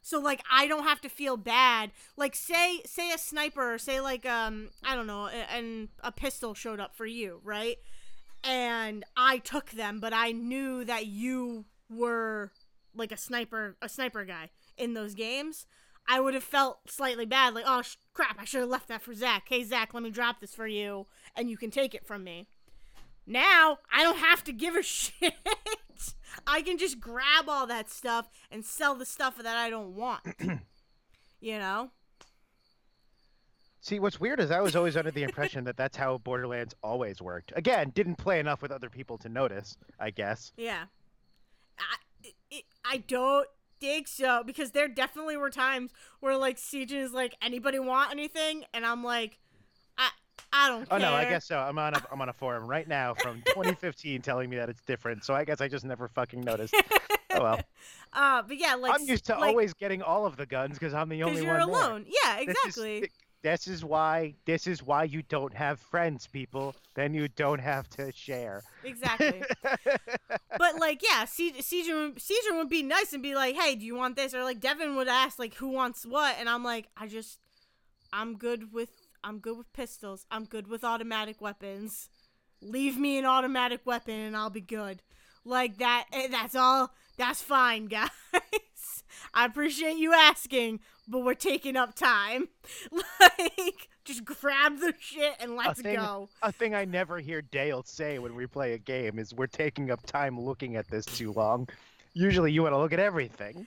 So like I don't have to feel bad. Like say say a sniper say like um I don't know and a pistol showed up for you, right? And I took them, but I knew that you were like a sniper a sniper guy in those games. I would have felt slightly bad, like oh sh- crap, I should have left that for Zach. Hey Zach, let me drop this for you, and you can take it from me. Now I don't have to give a shit. I can just grab all that stuff and sell the stuff that I don't want. you know?
See, what's weird is I was always under the impression that that's how Borderlands always worked. Again, didn't play enough with other people to notice, I guess.
Yeah. I, don't think so because there definitely were times where like CJ is like, anybody want anything? And I'm like, I I don't
Oh
care.
no, I guess so. I'm on a I'm on a forum right now from 2015 telling me that it's different. So I guess I just never fucking noticed. Oh well.
Uh, but yeah, like
I'm used to
like,
always getting all of the guns because I'm the only
you're
one there.
alone. Yeah,
This is-
exactly.
This is why this is why you don't have friends, people. Then you don't have to share.
Exactly. but like, yeah, Caesar, would- Caesar would be nice and be like, "Hey, do you want this?" Or like Devin would ask, like, "Who wants what?" And I'm like, "I just, I'm good with, I'm good with pistols. I'm good with automatic weapons. Leave me an automatic weapon, and I'll be good." Like that. eh, That's all. That's fine, guys. I appreciate you asking, but we're taking up time. Like, just grab the shit and let's
thing-
go.
a thing I never hear Dale say when we play a game is we're taking up time looking at this too long. Usually you want to look at everything.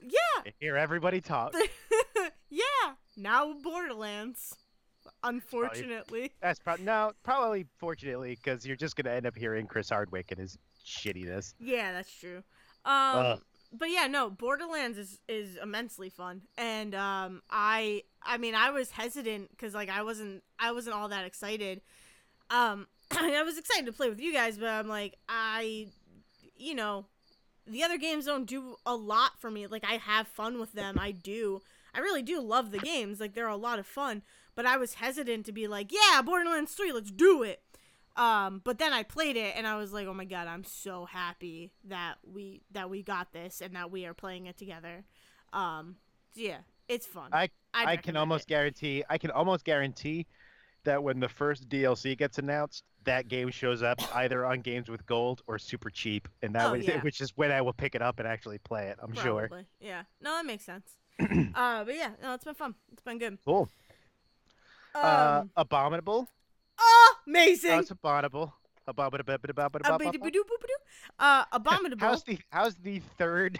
Yeah.
Hear everybody talk.
yeah, now Borderlands. Unfortunately.
That's probably no, probably fortunately because you're just gonna end up hearing Chris Hardwick and his shittiness.
Yeah, that's true. Um. But yeah, no, Borderlands is is immensely fun. And um I I mean, I was hesitant cuz like I wasn't I wasn't all that excited. Um I was excited to play with you guys, but I'm like I you know, the other games don't do a lot for me. Like I have fun with them. I do. I really do love the games. Like they're a lot of fun. But I was hesitant to be like, yeah, Borderlands 3, let's do it. Um, but then I played it and I was like, oh my god, I'm so happy that we that we got this and that we are playing it together. Um, yeah, it's fun.
I-
I'd
I can almost
it.
guarantee. I can almost guarantee that when the first DLC gets announced, that game shows up either on Games with Gold or super cheap, and that
Oh,
was,
yeah.
which is when I will pick it up and actually play it. I'm sure.
Yeah. No, that makes sense. uh, but yeah, no, it's been fun. It's been good.
Cool.
Um,
uh, abominable.
Amazing.
How's abominable? Abominable.
Uh, abominable.
How's the how's the third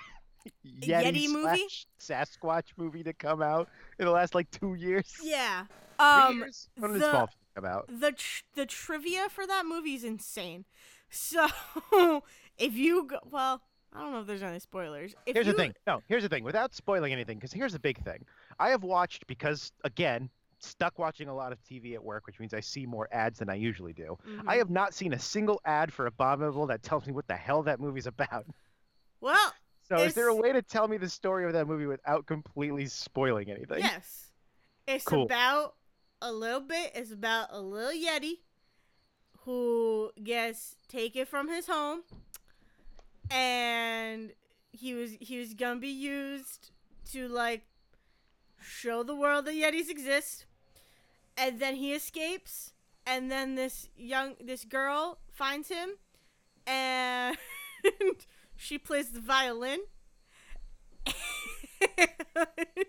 Yeti,
Yeti movie?
Sasquatch movie to come out in the last like two years?
yeah. Um,
years? When did
the-
come
the tr- the trivia for that movie is insane. So if you go, well, I don't know if there's any spoilers. If
Here's
you,
the thing. No, here's the thing. Without spoiling anything, because here's the big thing. I have watched because again, stuck watching a lot of TV at work, which means I see more ads than I usually do.
Mhm.
I have not seen a single ad for Abominable that tells me what the hell that movie's about.
well,
So is there a way to tell me the story of that movie without completely spoiling anything?
yes, it's
Cool.
about a little bit. It's about a little yeti who gets taken from his home, and he was he was gonna be used to like show the world that yetis exist, and then he escapes, and then this young this girl finds him, and she plays the violin. and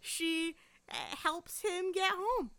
she uh, helps him get home.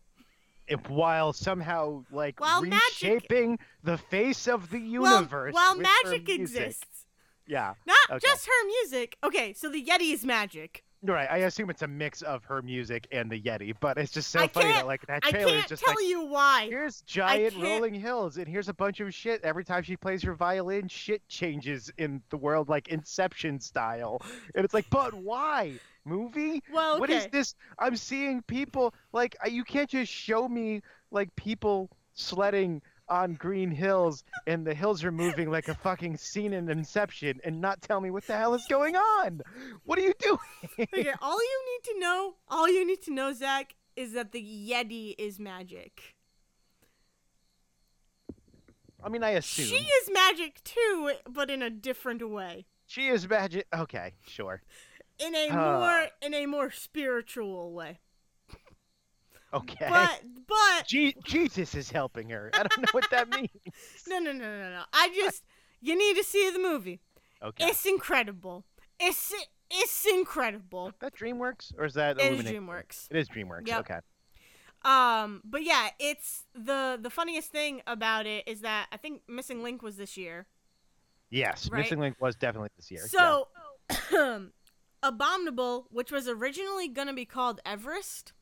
If, while somehow like
While magic-
reshaping the face of the universe.
while
her
magic exists.
Yeah.
Not
Okay.
just her music. Okay, so the Yeti is magic.
Right, I assume it's a mix of her music and the Yeti, but it's just so
I
funny that like that trailer is
can't
just
tell
like
you why.
here's giant rolling hills and here's a bunch of shit. Every time she plays her violin, shit changes in the world like Inception style, and it's like, but why? Movie?
Well, okay.
What is this? I'm seeing people like you can't just show me like people sledding on green hills and the hills are moving like a fucking scene in Inception and not tell me what the hell is going on. What are you doing?
Okay, all you need to know, all you need to know, Zach, is that the Yeti is magic.
I mean, I assume
She is magic too, but in a different way.
she is magic. Okay, sure.
In a
Uh.
more in a more spiritual way.
Okay.
But but
Je- Jesus is helping her. I don't know what that means.
no no no no no. I just you need to see the movie.
Okay.
It's incredible. It's it's incredible.
that DreamWorks or is that
It is DreamWorks.
It is DreamWorks.
Yep.
Okay.
Um, but yeah, it's the the funniest thing about it is that I think Missing Link was this year.
Yes,
Right.
Missing Link was definitely this year.
So, Abominable, which was originally gonna be called Everest,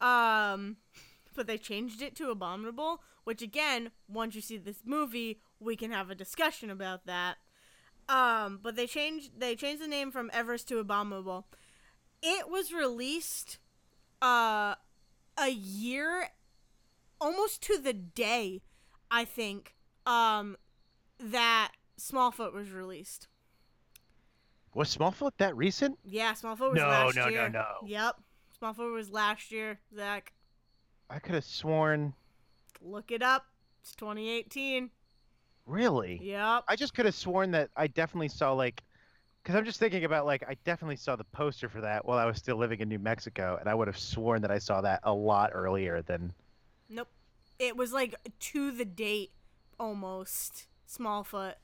um, but they changed it to Abominable. Which again, once you see this movie, we can have a discussion about that. Um, but they changed they changed the name from Everest to Abominable. It was released, uh, a year, almost to the day, I think, um, that Smallfoot was released.
was Smallfoot that recent?
Yeah, Smallfoot was
No,
last
no, no,
year.
no.
Yep, Smallfoot was last year. Zach,
I could have sworn.
look it up. It's 2018.
Really?
Yep.
I just could have sworn that I definitely saw like, because I'm just thinking about like I definitely saw the poster for that while I was still living in New Mexico, and I would have sworn that I saw that a lot earlier than.
Nope. It was like to the date almost. Smallfoot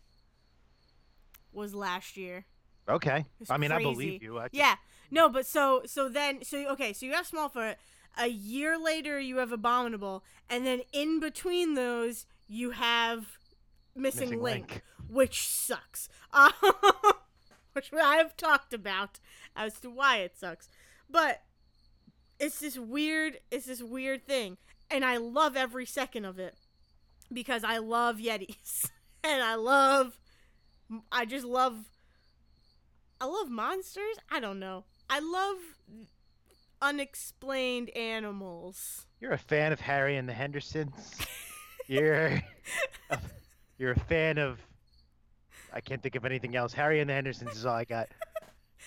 was last year.
Okay. I mean, I believe you. I just-
Yeah. No, but so so then so okay, so you have Smallfoot. A year later, you have Abominable, and then in between those, you have Missing,
Missing
Link,
Link.
which sucks. Uh, which I have talked about as to why it sucks, but it's this weird. It's this weird thing, and I love every second of it because I love Yetis, and I love. I just love I love monsters. I don't know. I love unexplained animals.
You're a fan of Harry and the Hendersons. you're a, you're a fan of. I can't think of anything else. Harry and the Hendersons is all I got.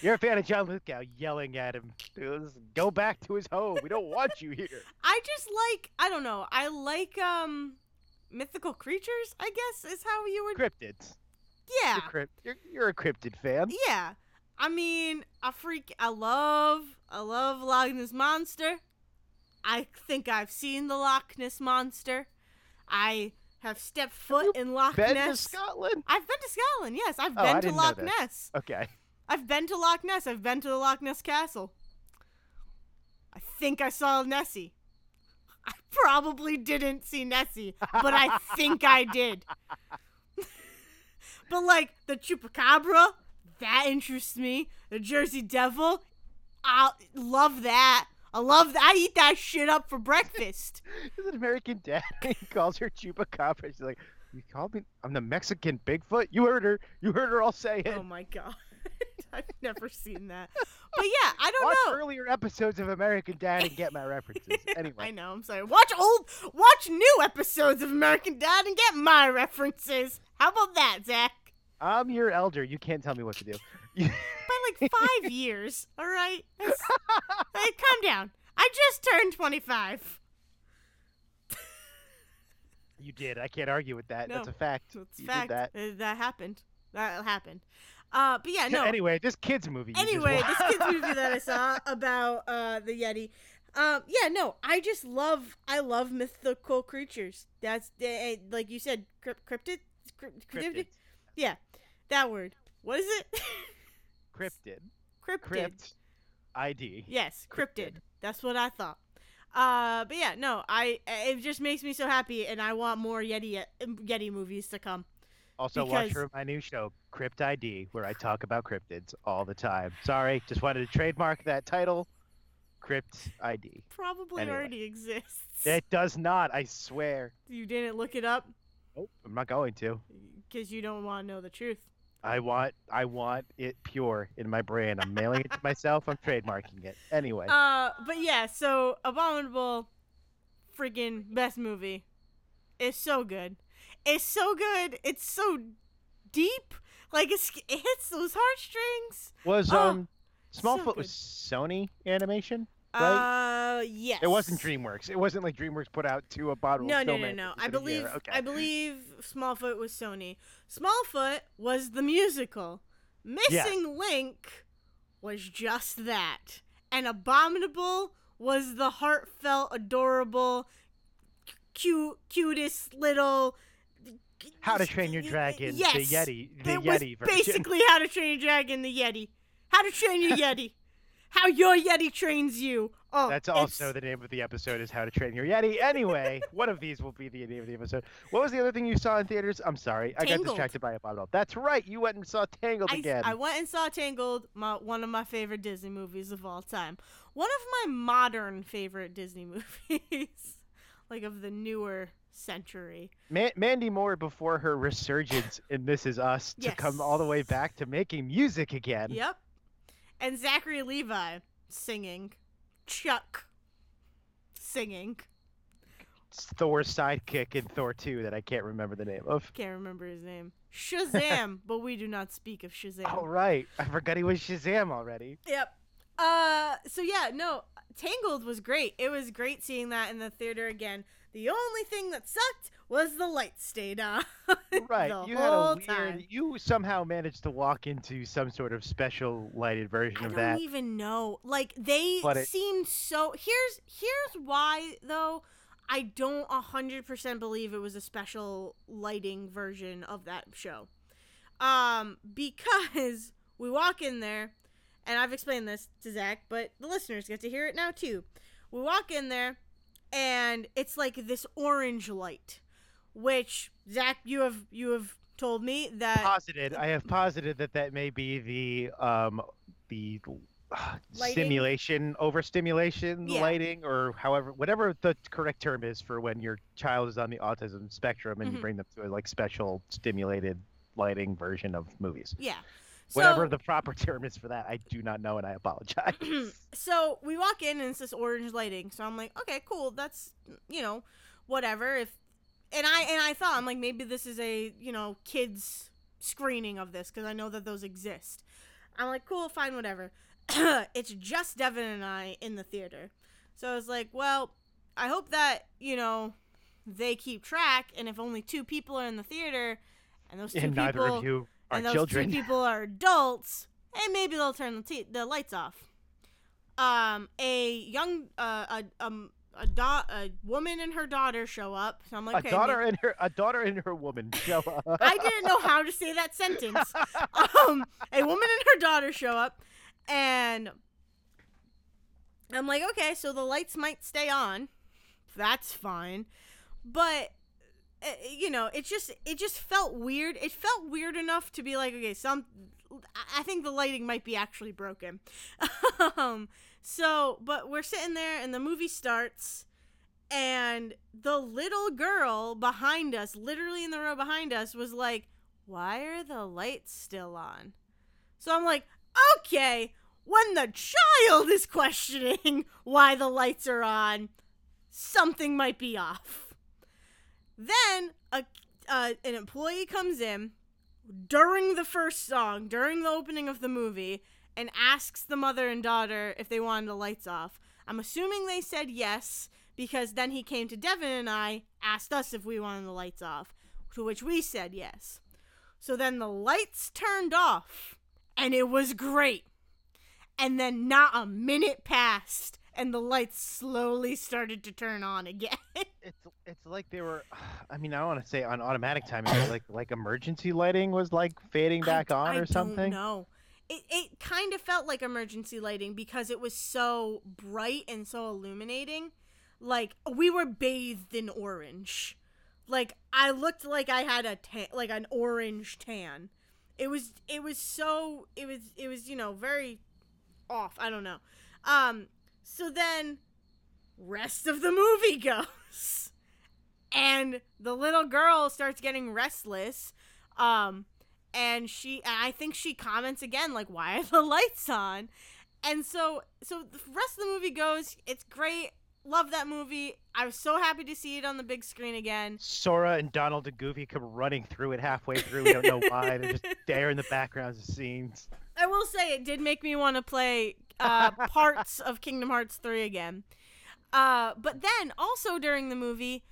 You're a fan of John Lithgow yelling at him. "Dude, Go back to his home. We don't want you here.
I just like I don't know. I like um mythical creatures. I guess is how you would.
Cryptids.
Yeah,
You're, crypt- you're, you're a cryptid fan.
yeah. I mean, I freak. I love. I love Loch Ness monster. I think I've seen the Loch Ness monster. I have stepped foot in Loch
Been to
Ness.
Scotland.
I've been to Scotland. Yes, I've
Oh, I
been to
didn't know
Loch. Ness.
Okay.
I've been to Loch Ness. I've been to the Loch Ness Castle. I think I saw Nessie. I probably didn't see Nessie, but I think I did. but like the chupacabra, that interests me. The Jersey Devil, I love that. I love that. I eat that shit up for breakfast.
Is an American dad? he calls her Chupacabra. She's like, "You called me? I'm the Mexican Bigfoot. You heard her. You heard her all say it.
oh my god. I've never seen that. But yeah, I don't
Watch
know.
earlier episodes of American Dad and get my references. Anyway,
I know. I'm sorry. Watch old, watch new episodes of American Dad and get my references. How about that, Zach?
I'm your elder. You can't tell me what to do.
By like five years. All right. That's- hey, calm down. I just turned 25.
You did. I can't argue with that. That's a fact.
That's
you
fact.
did that.
Uh, that happened. That happened. Uh, but yeah, no.
Anyway, this kids movie.
anyway, this kids movie that I saw about uh the Yeti. Um, yeah, no, I just love I love mythical creatures. That's uh, like you said, crypt, cryptid, crypt,
Cryptids.
Yeah, that word. What is it?
Cryptid.
cryptid.
Crypt. ID.
Yes, cryptid.
Cryptid.
That's what I thought. Uh, but yeah, no, I it just makes me so happy, and I want more Yeti Yeti movies to come.
Also, watch for my new show, Crypt ID, where I talk about cryptids all the time. Sorry, just wanted to trademark that title, Crypt ID.
Probably
Anyway.
already exists.
It does not, I swear.
You didn't look it up
Nope, I'm not going to.
Because you don't want to know the truth.
I want, I want it pure in my brain. I'm mailing it to myself. I'm trademarking it. Anyway,
Uh, but yeah, so Abominable, freaking best movie. It's so good. It's so good. It's so deep. Like it's, it hits those heartstrings.
was
oh,
um,
so
Smallfoot
good.
was Sony Animation? Right?
Uh, yes.
It wasn't DreamWorks. It wasn't like DreamWorks put out two abominable
No, no, no, no.
within
I
a
believe.
Okay.
I believe Smallfoot was Sony. Smallfoot was the musical. Missing Link was just that. And Abominable was the heartfelt, adorable, cute, cutest little.
How to Train Your Dragon,
Yes,
the Yeti, the
it was
Yeti version.
basically How to Train Your Dragon, the Yeti. How to Train Your Yeti. How your Yeti trains you. Oh,
That's
it's-
also the name of the episode is How to Train Your Yeti. Anyway, one of these will be the name of the episode. What was the other thing you saw in theaters? I'm sorry. I got distracted by a bottle. That's right. You went and saw Tangled
I,
again.
I went and saw Tangled, my, one of my favorite Disney movies of all time. One of my modern favorite Disney movies, like of the newer century.
Ma- Mandy Moore before her resurgence in This Is Us to come all the way back to making music again.
Yep. And Zachary Levi singing. Chuck singing.
It's Thor's sidekick in Thor 2 that I can't remember the name of.
Can't remember his name. Shazam, but we do not speak of Shazam.
Oh, right. I forgot he was Shazam already.
Yep. Uh so yeah, no, Tangled was great. It was great seeing that in the theater again. The only thing that sucked was the lights stayed on.
Right. you had a weird.
time.
You somehow managed to walk into some sort of special lighted version
I
of that.
I don't even know. Like they
it-
seemed so here's here's why though I don't a hundred percent believe it was a special lighting version of that show. Um, because we walk in there, and I've explained this to Zach, but the listeners get to hear it now too. We walk in there, and it's like this orange light, which Zach, you have you have told me that
posited. I have posited that that may be the um the uh, stimulation overstimulation
Yeah.
lighting or however whatever the correct term is for when your child is on the autism spectrum and
Mhm.
you bring them to a like special stimulated lighting version of movies.
yeah.
Whatever
So-
the proper term is for that, I do not know and I apologize.
so we walk in and it's this orange lighting. So I'm like, okay, cool. That's you know, whatever. If and I and I thought I'm like maybe this is a you know kids screening of this because I know that those exist. I'm like, cool, fine, whatever. it's just Devin and I in the theater. So I was like, well, I hope that you know they keep track, and if only two people are in the theater, and those two
and neither
people
of you
and those
children.
two people are adults, and maybe they'll turn the, t- the lights off. Um, a young uh, a um a do- a woman and her daughter show up. So I'm like,
a
okay,
daughter
maybe-
and her a daughter and her woman show up.
I didn't know how to say that sentence. Um, a woman and her daughter show up, and I'm like, okay, so the lights might stay on. That's fine, but you know, it just it just felt weird. It felt weird enough to be like, okay, some. I- I think the lighting might be actually broken. um, so, but we're sitting there, and the movie starts, and the little girl behind us, literally in the row behind us, was like, "Why are the lights still on?" So I'm like, "Okay." When the child is questioning why the lights are on, something might be off. Then a uh, an employee comes in during the first song, during the opening of the movie, and asks the mother and daughter if they wanted the lights off. I'm assuming they said yes because then he came to Devin and I, asked us if we wanted the lights off, to which we said yes. So then the lights turned off, and it was great. And then not a minute passed, and the lights slowly started to turn on again.
it's it's like they were I mean, I don't want to say on automatic timing, like like emergency lighting was like fading back
I,
on
I
or something.
No, it it kind of felt like emergency lighting because it was so bright and so illuminating. Like we were bathed in orange. Like I looked like I had a tan, like an orange tan. It was it was so it was it was you know very off. I don't know. Um. So then, rest of the movie goes, and the little girl starts getting restless. Um, and she and I think she comments again like, "Why are the lights on?" And so so the rest of the movie goes. It's great. Love that movie. I was so happy to see it on the big screen again.
Sora and Donald and Goofy come running through it halfway through. We don't know why. They're just there in the backgrounds of scenes.
I will say it did make me want to play uh, parts of Kingdom Hearts 3 again. Uh, but then also during the movie,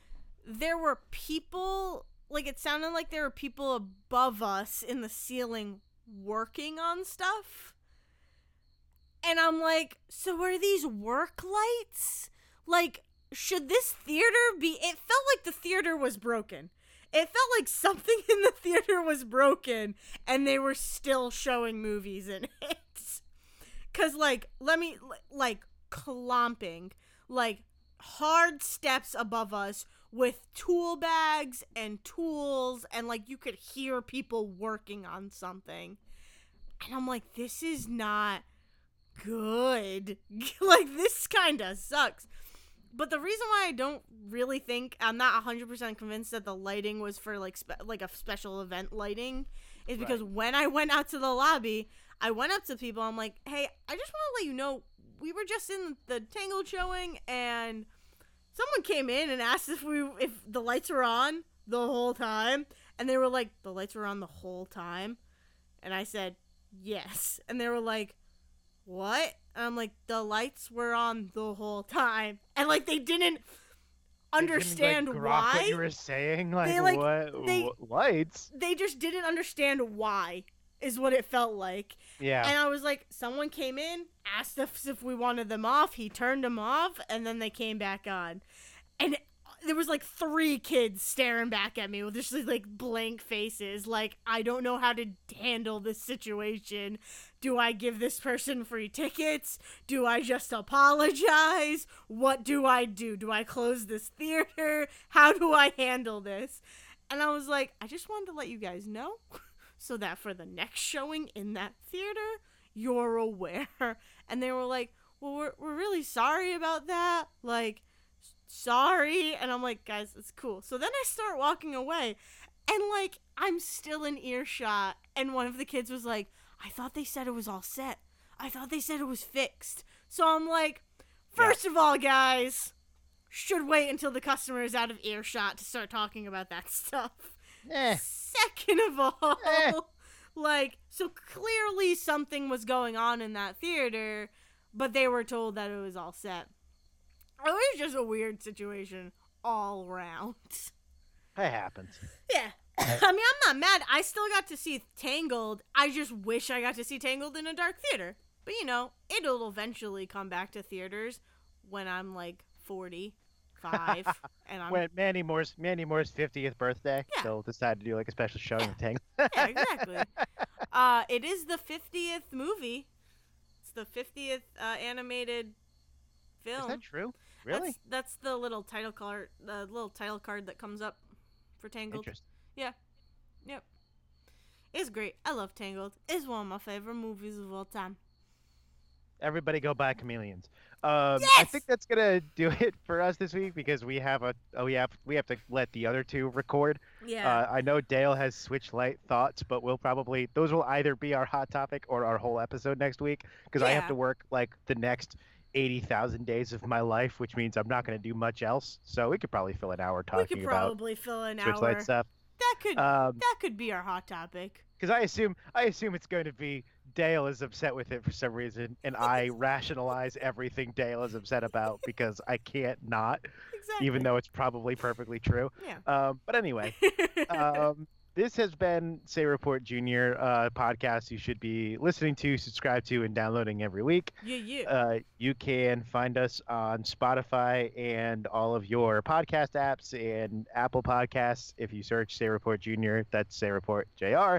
there were people, like it sounded like there were people above us in the ceiling working on stuff. And I'm like, so are these work lights? Like, should this theater be. It felt like the theater was broken. It felt like something in the theater was broken and they were still showing movies in it. Cause like, let me like clomping, like hard steps above us with tool bags and tools and like you could hear people working on something. And I'm like, this is not good. like this kind of sucks. But the reason why I don't really think I'm not 100% convinced that the lighting was for like spe- like a special event lighting is because
Right.
when I went out to the lobby, I went up to people. I'm like, "Hey, I just want to let you know we were just in the Tangled showing and someone came in and asked if we if the lights were on the whole time." And they were like, "The lights were on the whole time?" And I said, "Yes." And they were like, what? And I'm like, the lights were on the whole time, and like they didn't understand
like,
why.
What you were saying, like,
They, like,
what,
they-
what lights?
They just didn't understand why. Is what it felt like,
Yeah.
and I was like, someone came in, asked us if we wanted them off. He turned them off, and then they came back on, and there was like three kids staring back at me with just like blank faces. Like, I don't know how to handle this situation. Do I give this person free tickets? Do I just apologize? What do I do? Do I close this theater? How do I handle this? And I was like, I just wanted to let you guys know so that for the next showing in that theater, you're aware. And they were like, Well, we're, we're really sorry about that. Like, sorry. And I'm like, Guys, it's cool. So then I start walking away. And like, I'm still in earshot. And one of the kids was like, I thought they said it was all set. I thought they said it was fixed. So I'm like, first of all, guys, should wait until the customer is out of earshot to start talking about that stuff.
Eh.
Second of all,
Eh.
like, so clearly something was going on in that theater, but they were told that it was all set. It was just a weird situation all around.
That happens.
Yeah. I mean, I'm not mad. I still got to see Tangled. I just wish I got to see Tangled in a dark theater. But you know, it'll eventually come back to theaters when I'm like 45 and I'm
When Mandy Moore's Mandy Moore's 50th birthday,
Yeah.
they'll decide to do like a special showing of Tangled.
Yeah, exactly. uh it is the 50th movie. It's the 50th uh, animated film.
Is that true? Really?
That's, that's the little title card, the little title card that comes up for Tangled.
Interesting. Yeah.
Yep. It's great. I love Tangled. It's one of my favorite movies of all time.
Everybody go buy chameleons. Um, I think that's gonna do it for us this week because we have a oh, we have we have to let the other two record.
Yeah.
Uh, I know Dale has Switch Lite thoughts, but we'll probably those will either be our hot topic or our whole episode next week because I have to work like the next eighty thousand days of my life, which means I'm not gonna do much else. So we could probably fill an hour talking.
we could
about
probably fill an
switch
hour.
light stuff.
That could
Um,
that could be our hot topic.
because I assume I assume it's going to be Dale is upset with it for some reason, and I rationalize everything Dale is upset about because I can't not,
Exactly.
even though it's probably perfectly true.
Yeah.
Um, but anyway, um, this has been Say Report Junior uh, podcast. You should be listening to, subscribe to, and downloading every week.
yeah, yeah.
Uh, you can find us on Spotify and all of your podcast apps and Apple Podcasts. If you search Say Report Junior, that's Say Report JR.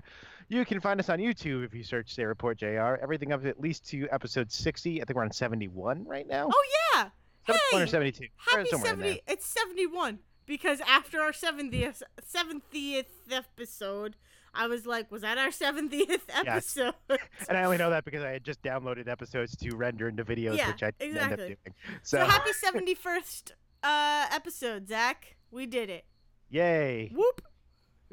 You can find us on YouTube if you search Say Report JR. Everything up at least to episode 60. I think we're on 71 right now.
oh yeah.
71 or
hey,
72.
Happy
somewhere in there.
70. It's 71. Because after our 70th 70th episode, I was like, was that our 70th episode?
and I only know that because I had just downloaded episodes to render into videos,
Yeah,
which I didn't end up doing.
so
So,
happy 71st uh episode, Zach. We did it.
yay!
Whoop.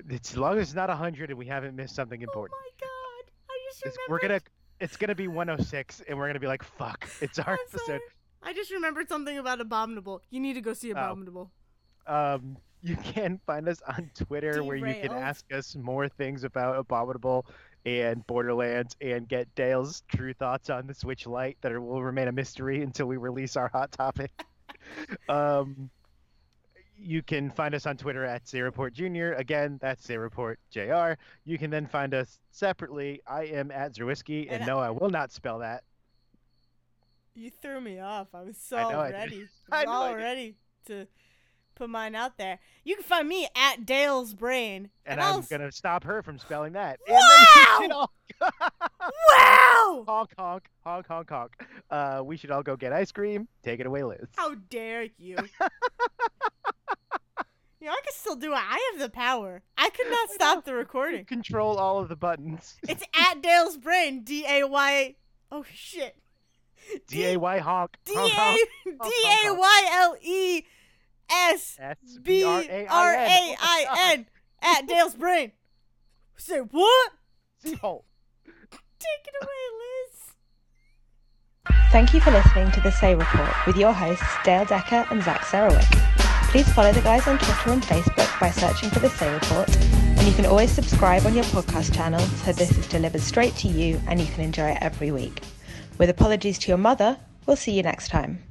It's as long as it's not hundred and we haven't missed something important.
Oh my god. I just
It's-
remembered.
we're gonna, it's gonna be 106, and we're gonna be like, fuck! It's our episode.
I just remembered something about Abominable. You need to go see
Oh. Um, you can find us on Twitter where you can ask us more things about Abominable and Borderlands and get Dale's true thoughts on the Switch Lite that are, will remain a mystery until we release our hot topic. um, you can find us on Twitter at Sayreport Jr. Again, that's Sayreport Jr. You can then find us separately. I am at Zerwisky, and,
And
no, I will not spell that.
You threw me off. I was so
I know I did.
ready.
I
I was
know
all
I
ready to put mine out there. You can find me at Dale's Brain.
And,
I'll
I'm
s-
gonna stop her from spelling that. And then we should all
Wow!
honk honk honk honk honk. Uh, we should all go get ice cream. Take it away, Liz.
How dare you? you know, I can still do it. I have the power. I could not stop the recording.
Control all of the buttons.
It's at Dale's Brain. D A Y. Oh shit.
D A Y honk.
D
honk, honk.
D
honk,
A. Y L E S
S
B
B
R
R
A
A I N.
I N at Dale's Brain. Say what?
Seahole.
Take it away, Liz.
Thank you for listening to the Say Report with your hosts Dale Decker and Zach Sarowik. Please follow the guys on Twitter and Facebook by searching for the Say Report, and you can always subscribe on your podcast channel so this is delivered straight to you and you can enjoy it every week. With apologies to your mother, we'll see you next time.